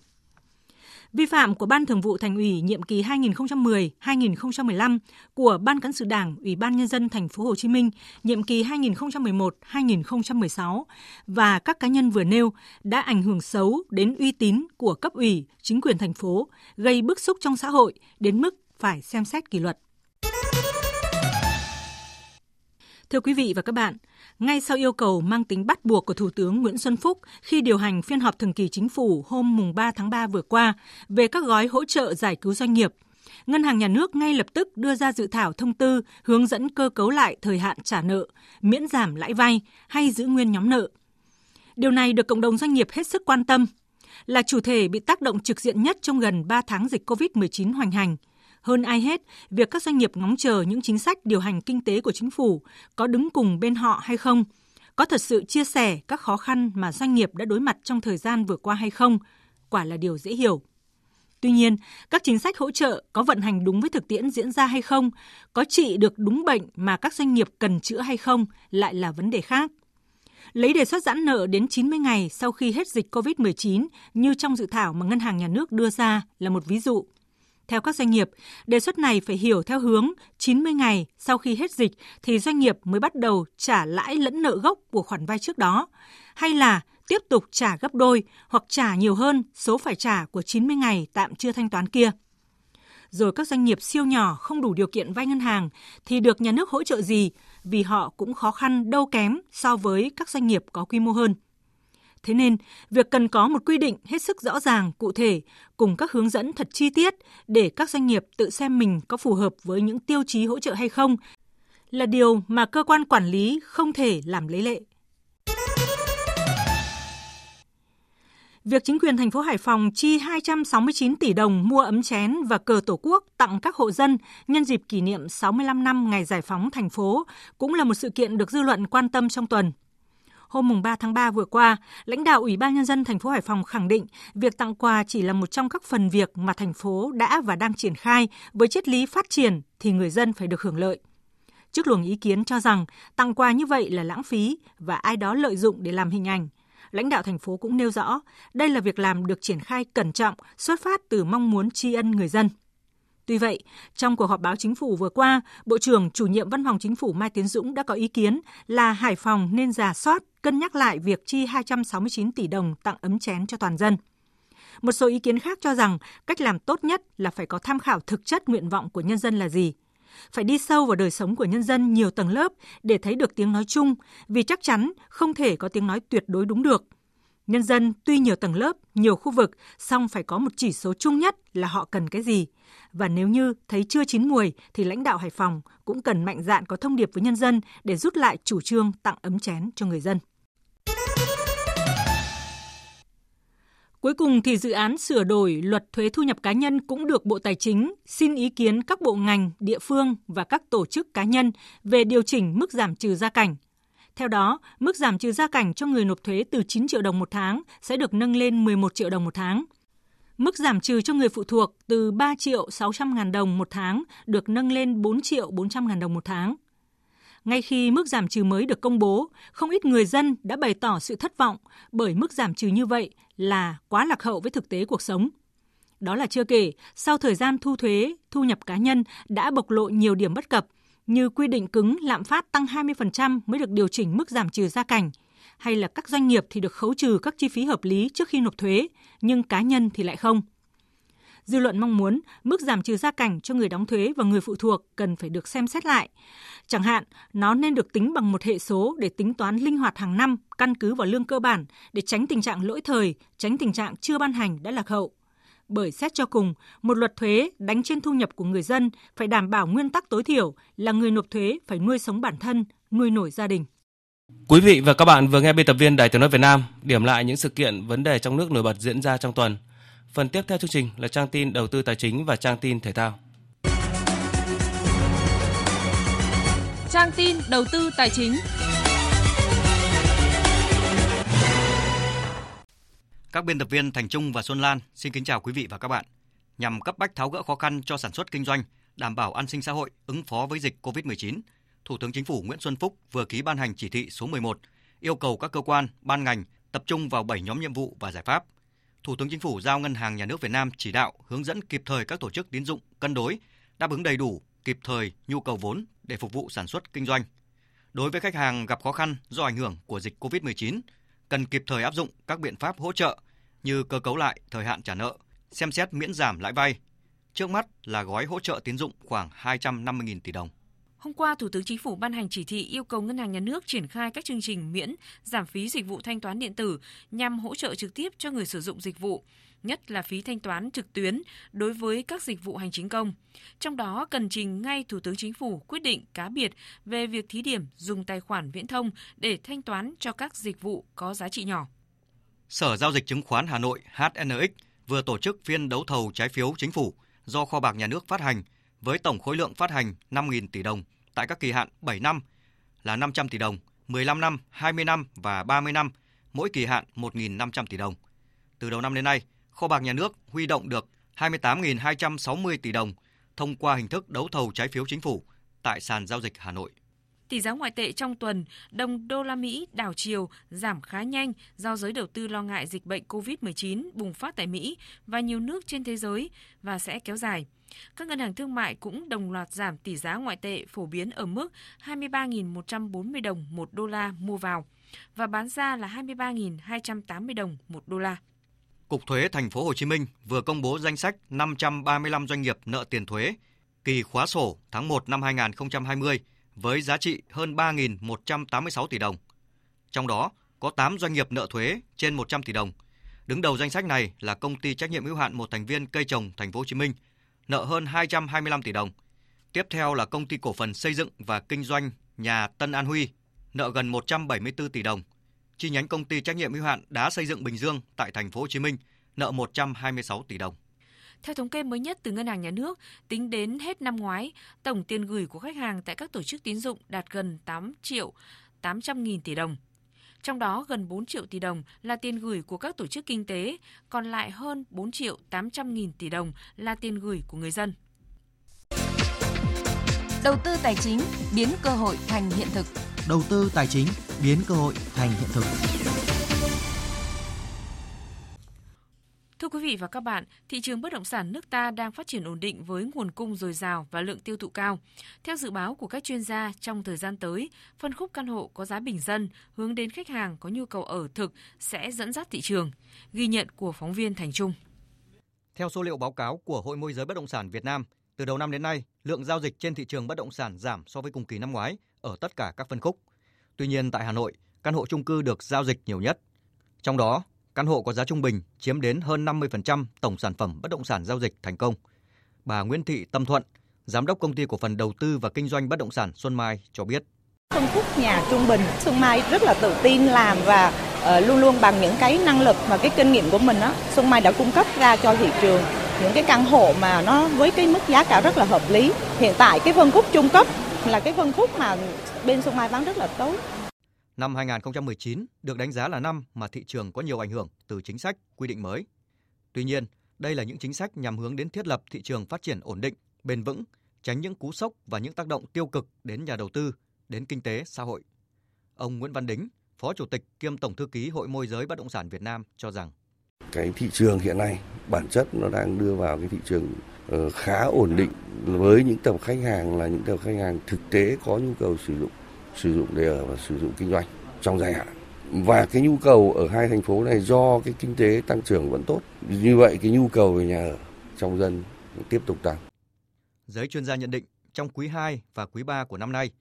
vi phạm của Ban Thường vụ Thành ủy nhiệm kỳ 2010-2015 của Ban cán sự Đảng Ủy ban nhân dân thành phố Hồ Chí Minh nhiệm kỳ 2011-2016 và các cá nhân vừa nêu đã ảnh hưởng xấu đến uy tín của cấp ủy, chính quyền thành phố, gây bức xúc trong xã hội đến mức phải xem xét kỷ luật. Thưa quý vị và các bạn, ngay sau yêu cầu mang tính bắt buộc của Thủ tướng Nguyễn Xuân Phúc khi điều hành phiên họp thường kỳ chính phủ hôm mùng 3 tháng 3 vừa qua về các gói hỗ trợ giải cứu doanh nghiệp, Ngân hàng Nhà nước ngay lập tức đưa ra dự thảo thông tư hướng dẫn cơ cấu lại thời hạn trả nợ, miễn giảm lãi vay hay giữ nguyên nhóm nợ. Điều này được cộng đồng doanh nghiệp hết sức quan tâm, là chủ thể bị tác động trực diện nhất trong gần 3 tháng dịch COVID-19 hoành hành – hơn ai hết, việc các doanh nghiệp ngóng chờ những chính sách điều hành kinh tế của chính phủ có đứng cùng bên họ hay không, có thật sự chia sẻ các khó khăn mà doanh nghiệp đã đối mặt trong thời gian vừa qua hay không, quả là điều dễ hiểu. Tuy nhiên, các chính sách hỗ trợ có vận hành đúng với thực tiễn diễn ra hay không, có trị được đúng bệnh mà các doanh nghiệp cần chữa hay không lại là vấn đề khác. Lấy đề xuất giãn nợ đến 90 ngày sau khi hết dịch COVID-19 như trong dự thảo mà Ngân hàng Nhà nước đưa ra là một ví dụ. Theo các doanh nghiệp, đề xuất này phải hiểu theo hướng 90 ngày sau khi hết dịch thì doanh nghiệp mới bắt đầu trả lãi lẫn nợ gốc của khoản vay trước đó, hay là tiếp tục trả gấp đôi hoặc trả nhiều hơn số phải trả của 90 ngày tạm chưa thanh toán kia. Rồi các doanh nghiệp siêu nhỏ không đủ điều kiện vay ngân hàng thì được nhà nước hỗ trợ gì vì họ cũng khó khăn đâu kém so với các doanh nghiệp có quy mô hơn. Thế nên, việc cần có một quy định hết sức rõ ràng, cụ thể cùng các hướng dẫn thật chi tiết để các doanh nghiệp tự xem mình có phù hợp với những tiêu chí hỗ trợ hay không là điều mà cơ quan quản lý không thể làm lấy lệ. Việc chính quyền thành phố Hải Phòng chi 269 tỷ đồng mua ấm chén và cờ Tổ quốc tặng các hộ dân nhân dịp kỷ niệm 65 năm ngày giải phóng thành phố cũng là một sự kiện được dư luận quan tâm trong tuần hôm mùng 3 tháng 3 vừa qua, lãnh đạo Ủy ban nhân dân thành phố Hải Phòng khẳng định việc tặng quà chỉ là một trong các phần việc mà thành phố đã và đang triển khai với triết lý phát triển thì người dân phải được hưởng lợi. Trước luồng ý kiến cho rằng tặng quà như vậy là lãng phí và ai đó lợi dụng để làm hình ảnh, lãnh đạo thành phố cũng nêu rõ đây là việc làm được triển khai cẩn trọng, xuất phát từ mong muốn tri ân người dân. Tuy vậy, trong cuộc họp báo chính phủ vừa qua, Bộ trưởng chủ nhiệm Văn phòng Chính phủ Mai Tiến Dũng đã có ý kiến là Hải Phòng nên giả soát, cân nhắc lại việc chi 269 tỷ đồng tặng ấm chén cho toàn dân. Một số ý kiến khác cho rằng cách làm tốt nhất là phải có tham khảo thực chất nguyện vọng của nhân dân là gì. Phải đi sâu vào đời sống của nhân dân nhiều tầng lớp để thấy được tiếng nói chung, vì chắc chắn không thể có tiếng nói tuyệt đối đúng được – Nhân dân tuy nhiều tầng lớp, nhiều khu vực, song phải có một chỉ số chung nhất là họ cần cái gì. Và nếu như thấy chưa chín mùi thì lãnh đạo Hải Phòng cũng cần mạnh dạn có thông điệp với nhân dân để rút lại chủ trương tặng ấm chén cho người dân. Cuối cùng thì dự án sửa đổi luật thuế thu nhập cá nhân cũng được Bộ Tài chính xin ý kiến các bộ ngành, địa phương và các tổ chức cá nhân về điều chỉnh mức giảm trừ gia cảnh – theo đó, mức giảm trừ gia cảnh cho người nộp thuế từ 9 triệu đồng một tháng sẽ được nâng lên 11 triệu đồng một tháng. Mức giảm trừ cho người phụ thuộc từ 3 triệu 600 ngàn đồng một tháng được nâng lên 4 triệu 400 ngàn đồng một tháng. Ngay khi mức giảm trừ mới được công bố, không ít người dân đã bày tỏ sự thất vọng bởi mức giảm trừ như vậy là quá lạc hậu với thực tế cuộc sống. Đó là chưa kể, sau thời gian thu thuế, thu nhập cá nhân đã bộc lộ nhiều điểm bất cập như quy định cứng lạm phát tăng 20% mới được điều chỉnh mức giảm trừ gia cảnh, hay là các doanh nghiệp thì được khấu trừ các chi phí hợp lý trước khi nộp thuế, nhưng cá nhân thì lại không. Dư luận mong muốn mức giảm trừ gia cảnh cho người đóng thuế và người phụ thuộc cần phải được xem xét lại. Chẳng hạn, nó nên được tính bằng một hệ số để tính toán linh hoạt hàng năm, căn cứ vào lương cơ bản để tránh tình trạng lỗi thời, tránh tình trạng chưa ban hành đã lạc hậu. Bởi xét cho cùng, một luật thuế đánh trên thu nhập của người dân phải đảm bảo nguyên tắc tối thiểu là người nộp thuế phải nuôi sống bản thân, nuôi nổi gia đình. Quý vị và các bạn vừa nghe biên tập viên Đài Tiếng nói Việt Nam điểm lại những sự kiện vấn đề trong nước nổi bật diễn ra trong tuần. Phần tiếp theo chương trình là trang tin đầu tư tài chính và trang tin thể thao. Trang tin đầu tư tài chính. Các biên tập viên Thành Trung và Xuân Lan xin kính chào quý vị và các bạn. Nhằm cấp bách tháo gỡ khó khăn cho sản xuất kinh doanh, đảm bảo an sinh xã hội, ứng phó với dịch COVID-19, Thủ tướng Chính phủ Nguyễn Xuân Phúc vừa ký ban hành chỉ thị số 11 yêu cầu các cơ quan, ban ngành tập trung vào 7 nhóm nhiệm vụ và giải pháp. Thủ tướng Chính phủ giao Ngân hàng Nhà nước Việt Nam chỉ đạo hướng dẫn kịp thời các tổ chức tín dụng cân đối, đáp ứng đầy đủ, kịp thời nhu cầu vốn để phục vụ sản xuất kinh doanh. Đối với khách hàng gặp khó khăn do ảnh hưởng của dịch COVID-19, cần kịp thời áp dụng các biện pháp hỗ trợ như cơ cấu lại thời hạn trả nợ, xem xét miễn giảm lãi vay. Trước mắt là gói hỗ trợ tín dụng khoảng 250.000 tỷ đồng. Hôm qua, Thủ tướng Chính phủ ban hành chỉ thị yêu cầu Ngân hàng Nhà nước triển khai các chương trình miễn, giảm phí dịch vụ thanh toán điện tử nhằm hỗ trợ trực tiếp cho người sử dụng dịch vụ, nhất là phí thanh toán trực tuyến đối với các dịch vụ hành chính công. Trong đó cần trình ngay Thủ tướng Chính phủ quyết định cá biệt về việc thí điểm dùng tài khoản viễn thông để thanh toán cho các dịch vụ có giá trị nhỏ. Sở Giao dịch Chứng khoán Hà Nội HNX vừa tổ chức phiên đấu thầu trái phiếu chính phủ do kho bạc nhà nước phát hành với tổng khối lượng phát hành 5.000 tỷ đồng tại các kỳ hạn 7 năm là 500 tỷ đồng, 15 năm, 20 năm và 30 năm, mỗi kỳ hạn 1.500 tỷ đồng. Từ đầu năm đến nay, kho bạc nhà nước huy động được 28.260 tỷ đồng thông qua hình thức đấu thầu trái phiếu chính phủ tại sàn giao dịch Hà Nội. Tỷ giá ngoại tệ trong tuần, đồng đô la Mỹ đảo chiều giảm khá nhanh do giới đầu tư lo ngại dịch bệnh COVID-19 bùng phát tại Mỹ và nhiều nước trên thế giới và sẽ kéo dài. Các ngân hàng thương mại cũng đồng loạt giảm tỷ giá ngoại tệ phổ biến ở mức 23.140 đồng một đô la mua vào và bán ra là 23.280 đồng một đô la. Cục Thuế Thành phố Hồ Chí Minh vừa công bố danh sách 535 doanh nghiệp nợ tiền thuế kỳ khóa sổ tháng 1 năm 2020 với giá trị hơn 3.186 tỷ đồng. Trong đó, có 8 doanh nghiệp nợ thuế trên 100 tỷ đồng. Đứng đầu danh sách này là công ty trách nhiệm hữu hạn một thành viên cây trồng Thành phố Hồ Chí Minh, nợ hơn 225 tỷ đồng. Tiếp theo là công ty cổ phần xây dựng và kinh doanh nhà Tân An Huy, nợ gần 174 tỷ đồng. Chi nhánh công ty trách nhiệm hữu hạn đá xây dựng Bình Dương tại thành phố Hồ Chí Minh, nợ 126 tỷ đồng. Theo thống kê mới nhất từ Ngân hàng Nhà nước, tính đến hết năm ngoái, tổng tiền gửi của khách hàng tại các tổ chức tín dụng đạt gần 8 triệu 800 nghìn tỷ đồng. Trong đó gần 4 triệu tỷ đồng là tiền gửi của các tổ chức kinh tế, còn lại hơn 4 triệu 800 nghìn tỷ đồng là tiền gửi của người dân. Đầu tư tài chính biến cơ hội thành hiện thực. Đầu tư tài chính biến cơ hội thành hiện thực. Thưa quý vị và các bạn, thị trường bất động sản nước ta đang phát triển ổn định với nguồn cung dồi dào và lượng tiêu thụ cao. Theo dự báo của các chuyên gia, trong thời gian tới, phân khúc căn hộ có giá bình dân hướng đến khách hàng có nhu cầu ở thực sẽ dẫn dắt thị trường. Ghi nhận của phóng viên Thành Trung. Theo số liệu báo cáo của Hội môi giới bất động sản Việt Nam, từ đầu năm đến nay, lượng giao dịch trên thị trường bất động sản giảm so với cùng kỳ năm ngoái ở tất cả các phân khúc. Tuy nhiên tại Hà Nội, căn hộ chung cư được giao dịch nhiều nhất. Trong đó, Căn hộ có giá trung bình chiếm đến hơn 50% tổng sản phẩm bất động sản giao dịch thành công. Bà Nguyễn Thị Tâm Thuận, Giám đốc công ty cổ phần đầu tư và kinh doanh bất động sản Xuân Mai cho biết. Phân khúc nhà trung bình, Xuân Mai rất là tự tin làm và uh, luôn luôn bằng những cái năng lực và cái kinh nghiệm của mình đó, Xuân Mai đã cung cấp ra cho thị trường những cái căn hộ mà nó với cái mức giá cả rất là hợp lý. Hiện tại cái phân khúc trung cấp là cái phân khúc mà bên Xuân Mai bán rất là tốt. Năm 2019 được đánh giá là năm mà thị trường có nhiều ảnh hưởng từ chính sách, quy định mới. Tuy nhiên, Đây là những chính sách nhằm hướng đến thiết lập thị trường phát triển ổn định, bền vững, tránh những cú sốc và những tác động tiêu cực đến nhà đầu tư, đến kinh tế, xã hội. Ông Nguyễn Văn Đính, Phó Chủ tịch kiêm Tổng thư ký Hội môi giới bất động sản Việt Nam cho rằng cái thị trường hiện nay bản chất nó đang đưa vào cái thị trường ờ, khá ổn định với những tầm khách hàng là những tầm khách hàng thực tế có nhu cầu sử dụng sử dụng để ở và sử dụng kinh doanh trong dài hạn và cái nhu cầu ở hai thành phố này do cái kinh tế tăng trưởng vẫn tốt như vậy cái nhu cầu về nhà ở trong dân tiếp tục tăng. Giới chuyên gia nhận định trong quý 2 và quý 3 của năm nay,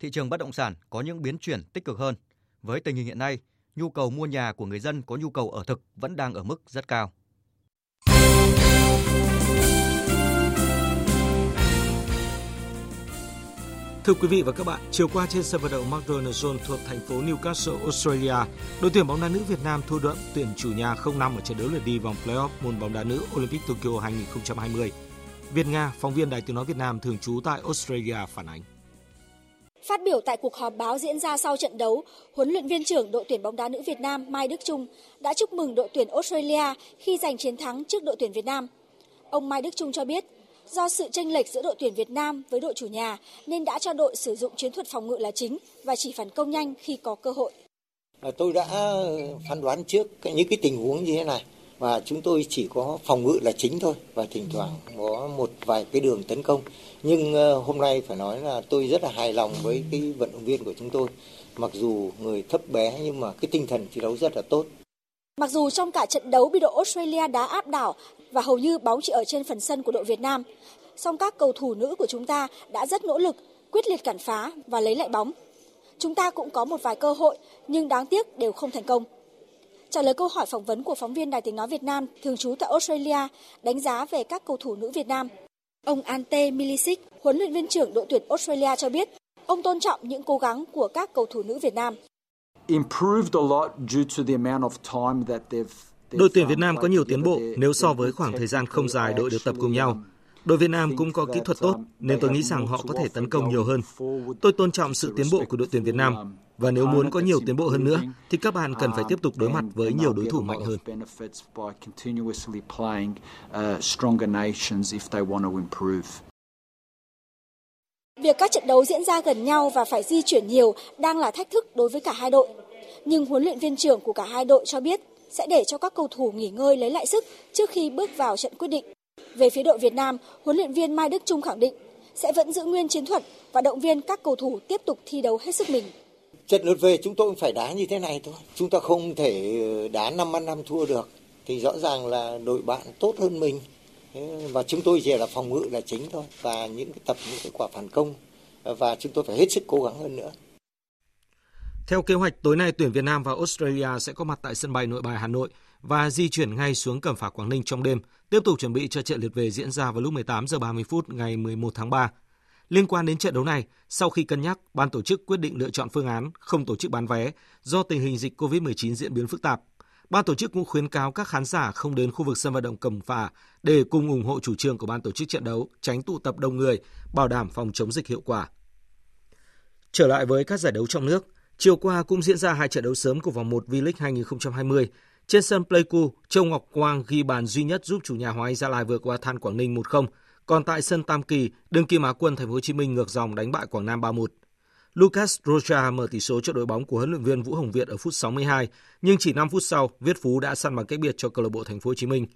thị trường bất động sản có những biến chuyển tích cực hơn. Với tình hình hiện nay, nhu cầu mua nhà của người dân có nhu cầu ở thực vẫn đang ở mức rất cao. Thưa quý vị và các bạn, chiều qua trên sân vận động McDonald's Zone thuộc thành phố Newcastle, Australia, đội tuyển bóng đá nữ Việt Nam thua đậm tuyển chủ nhà 0-5 ở trận đấu lượt đi vòng playoff môn bóng đá nữ Olympic Tokyo 2020. Việt Nga, phóng viên Đài Tiếng nói Việt Nam thường trú tại Australia phản ánh. Phát biểu tại cuộc họp báo diễn ra sau trận đấu, huấn luyện viên trưởng đội tuyển bóng đá nữ Việt Nam Mai Đức Trung đã chúc mừng đội tuyển Australia khi giành chiến thắng trước đội tuyển Việt Nam. Ông Mai Đức Trung cho biết, do sự tranh lệch giữa đội tuyển Việt Nam với đội chủ nhà nên đã cho đội sử dụng chiến thuật phòng ngự là chính và chỉ phản công nhanh khi có cơ hội. Tôi đã phán đoán trước những cái tình huống như thế này và chúng tôi chỉ có phòng ngự là chính thôi và thỉnh thoảng có một vài cái đường tấn công. Nhưng ờ, hôm nay phải nói là tôi rất là hài lòng với cái vận động viên của chúng tôi. Mặc dù người thấp bé nhưng mà cái tinh thần thi đấu rất là tốt. Mặc dù trong cả trận đấu bị đội Australia đá áp đảo và hầu như bóng chỉ ở trên phần sân của đội Việt Nam, song các cầu thủ nữ của chúng ta đã rất nỗ lực, quyết liệt cản phá và lấy lại bóng. Chúng ta cũng có một vài cơ hội nhưng đáng tiếc đều không thành công. Trả lời câu hỏi phỏng vấn của phóng viên Đài Tiếng Nói Việt Nam thường trú tại Australia đánh giá về các cầu thủ nữ Việt Nam, ông Ante Milicic, huấn luyện viên trưởng đội tuyển Australia cho biết, ông tôn trọng những cố gắng của các cầu thủ nữ Việt Nam. Đội tuyển Việt Nam có nhiều tiến bộ nếu so với khoảng thời gian không dài đội được tập cùng nhau. Đội Việt Nam cũng có kỹ thuật tốt nên tôi nghĩ rằng họ có thể tấn công nhiều hơn. Tôi tôn trọng sự tiến bộ của đội tuyển Việt Nam và nếu muốn có nhiều tiến bộ hơn nữa thì các bạn cần phải tiếp tục đối mặt với nhiều đối thủ mạnh hơn. Việc các trận đấu diễn ra gần nhau và phải di chuyển nhiều đang là thách thức đối với cả hai đội. Nhưng huấn luyện viên trưởng của cả hai đội cho biết sẽ để cho các cầu thủ nghỉ ngơi lấy lại sức trước khi bước vào trận quyết định. Về phía đội Việt Nam, huấn luyện viên Mai Đức Trung khẳng định sẽ vẫn giữ nguyên chiến thuật và động viên các cầu thủ tiếp tục thi đấu hết sức mình. Trận lượt về chúng tôi phải đá như thế này thôi. Chúng ta không thể ờ, đá 5 ăn 5 thua được. Thì rõ ràng là đội bạn tốt hơn mình. Và chúng tôi chỉ là phòng ngự là chính thôi. Và những cái tập những cái quả phản công. Ờ, và chúng tôi phải hết sức cố gắng hơn nữa. Theo kế hoạch, tối nay tuyển Việt Nam và Australia sẽ có mặt tại sân bay Nội Bài Hà Nội và di chuyển ngay xuống Cẩm Phả Quảng Ninh trong đêm, tiếp tục chuẩn bị cho trận lượt về diễn ra vào lúc 18 giờ 30 phút ngày 11 tháng 3. Liên quan đến trận đấu này, sau khi cân nhắc, ban tổ chức quyết định lựa chọn phương án không tổ chức bán vé do tình hình dịch COVID-19 diễn biến phức tạp. Ban tổ chức cũng khuyến cáo các khán giả không đến khu vực sân vận động Cẩm Phả để cùng ủng hộ chủ trương của ban tổ chức trận đấu, tránh tụ tập đông người, bảo đảm phòng chống dịch hiệu quả. Trở lại với các giải đấu trong nước, chiều qua cũng diễn ra hai trận đấu sớm của vòng 1 V-League 2020. Trên sân Pleiku, Châu Ngọc Quang ghi bàn duy nhất giúp chủ nhà Hoàng Anh Gia Lai vượt qua Than Quảng Ninh 1-0. Còn tại sân Tam Kỳ, đương kim Á quân Thành phố Hồ Chí Minh ngược dòng đánh bại Quảng Nam 3-1. Lucas Rocha mở tỷ số cho đội bóng của huấn luyện viên Vũ Hồng Việt ở phút 62, nhưng chỉ 5 phút sau, Viết Phú đã săn bằng cách biệt cho câu lạc bộ Thành phố Hồ Chí Minh.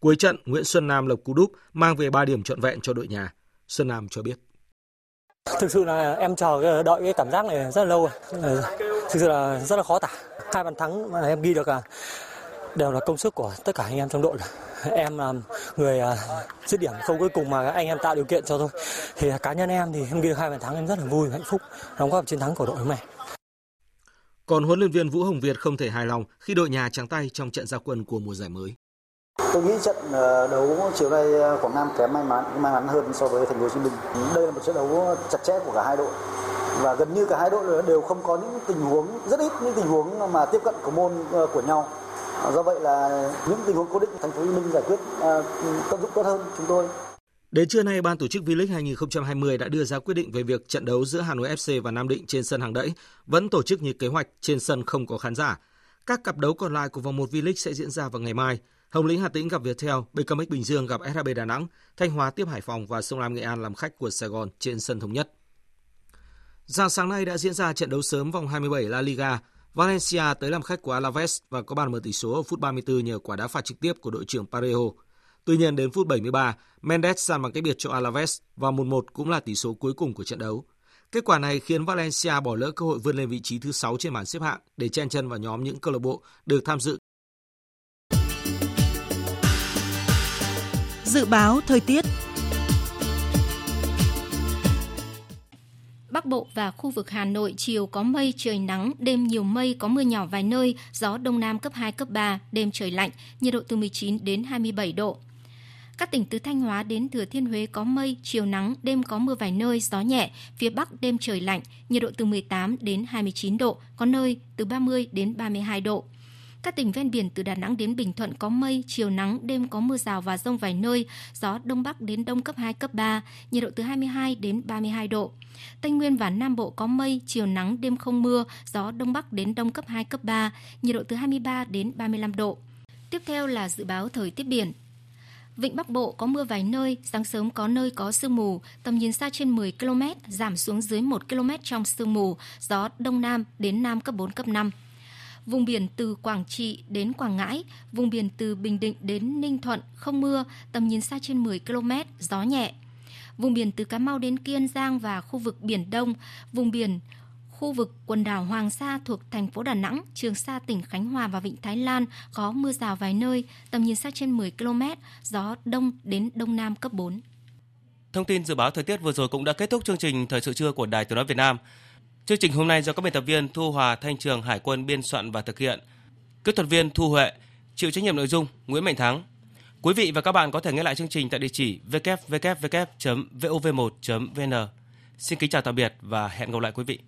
Cuối trận, Nguyễn Xuân Nam lập cú đúp mang về 3 điểm trọn vẹn cho đội nhà. Xuân Nam cho biết. [laughs] Thực sự là em chờ đợi cái cảm giác này rất là lâu rồi. Ờ, thực sự là rất là khó tả. Hai bàn thắng mà em ghi được à, đều là công sức của tất cả anh em trong đội. Em là người à, dứt điểm không cuối cùng mà anh em tạo điều kiện cho thôi. Thì cá nhân em thì em ghi được hai bàn thắng em rất là vui, hạnh phúc đóng góp chiến thắng của đội hôm nay. Còn huấn luyện viên Vũ Hồng Việt không thể hài lòng khi đội nhà trắng tay trong trận gia quân của mùa giải mới. Tôi nghĩ trận ờ, đấu chiều nay ờ, Quảng Nam kém may mắn may mắn hơn so với Thành phố Hồ Chí Minh. Đây là một trận đấu chặt chẽ của cả hai đội và gần như cả hai đội đều không có những tình huống rất ít những tình huống mà tiếp cận của môn ờ, của nhau. Do vậy là những tình huống cố định Thành phố Hồ Chí Minh giải quyết tận dụng tốt hơn chúng tôi. Đến trưa nay, Ban tổ chức V-League 2020 đã đưa ra quyết định về việc trận đấu giữa Hà Nội FC và Nam Định trên sân hàng đẫy vẫn tổ chức như kế hoạch trên sân không có khán giả. Các cặp đấu còn lại của vòng 1 V-League sẽ diễn ra vào ngày mai. Hồng Lĩnh Hà Tĩnh gặp Viettel, BKMX Bình Dương gặp SHB Đà Nẵng, Thanh Hóa tiếp Hải Phòng và Sông Lam Nghệ An làm khách của Sài Gòn trên sân thống nhất. Dạng sáng nay đã diễn ra trận đấu sớm vòng 27 La Liga. Valencia tới làm khách của Alaves và có bàn mở tỷ số ở phút 34 nhờ quả đá phạt trực tiếp của đội trưởng Parejo. Tuy nhiên đến phút 73, Mendes san bằng cách biệt cho Alaves và 1-1 cũng là tỷ số cuối cùng của trận đấu. Kết quả này khiến Valencia bỏ lỡ cơ hội vươn lên vị trí thứ 6 trên bảng xếp hạng để chen chân vào nhóm những câu lạc bộ được tham dự. Dự báo thời tiết Bắc Bộ và khu vực Hà Nội chiều có mây, trời nắng, đêm nhiều mây, có mưa nhỏ vài nơi, gió đông nam cấp 2, cấp 3, đêm trời lạnh, nhiệt độ từ 19 đến 27 độ. Các tỉnh từ Thanh Hóa đến Thừa Thiên Huế có mây, chiều nắng, đêm có mưa vài nơi, gió nhẹ, phía Bắc đêm trời lạnh, nhiệt độ từ 18 đến 29 độ, có nơi từ 30 đến 32 độ. Các tỉnh ven biển từ Đà Nẵng đến Bình Thuận có mây, chiều nắng, đêm có mưa rào và rông vài nơi, gió đông bắc đến đông cấp 2, cấp 3, nhiệt độ từ 22 đến 32 độ. Tây Nguyên và Nam Bộ có mây, chiều nắng, đêm không mưa, gió đông bắc đến đông cấp 2, cấp 3, nhiệt độ từ 23 đến 35 độ. Tiếp theo là dự báo thời tiết biển. Vịnh Bắc Bộ có mưa vài nơi, sáng sớm có nơi có sương mù, tầm nhìn xa trên 10 km, giảm xuống dưới 1 km trong sương mù, gió Đông Nam đến Nam cấp 4, cấp 5. Vùng biển từ Quảng Trị đến Quảng Ngãi, vùng biển từ Bình Định đến Ninh Thuận không mưa, tầm nhìn xa trên 10 km, gió nhẹ. Vùng biển từ Cà Mau đến Kiên Giang và khu vực Biển Đông, vùng biển khu vực quần đảo Hoàng Sa thuộc thành phố Đà Nẵng, Trường Sa tỉnh Khánh Hòa và Vịnh Thái Lan có mưa rào vài nơi, tầm nhìn xa trên 10 km, gió đông đến đông nam cấp 4. Thông tin dự báo thời tiết vừa rồi cũng đã kết thúc chương trình Thời sự trưa của Đài Tiếng nói Việt Nam. Chương trình hôm nay do các biên tập viên Thu Hòa, Thanh Trường, Hải quân biên soạn và thực hiện. Kỹ thuật viên Thu Huệ, chịu trách nhiệm nội dung Nguyễn Mạnh Thắng. Quý vị và các bạn có thể nghe lại chương trình tại địa chỉ www.vov1.vn. Xin kính chào tạm biệt và hẹn gặp lại quý vị.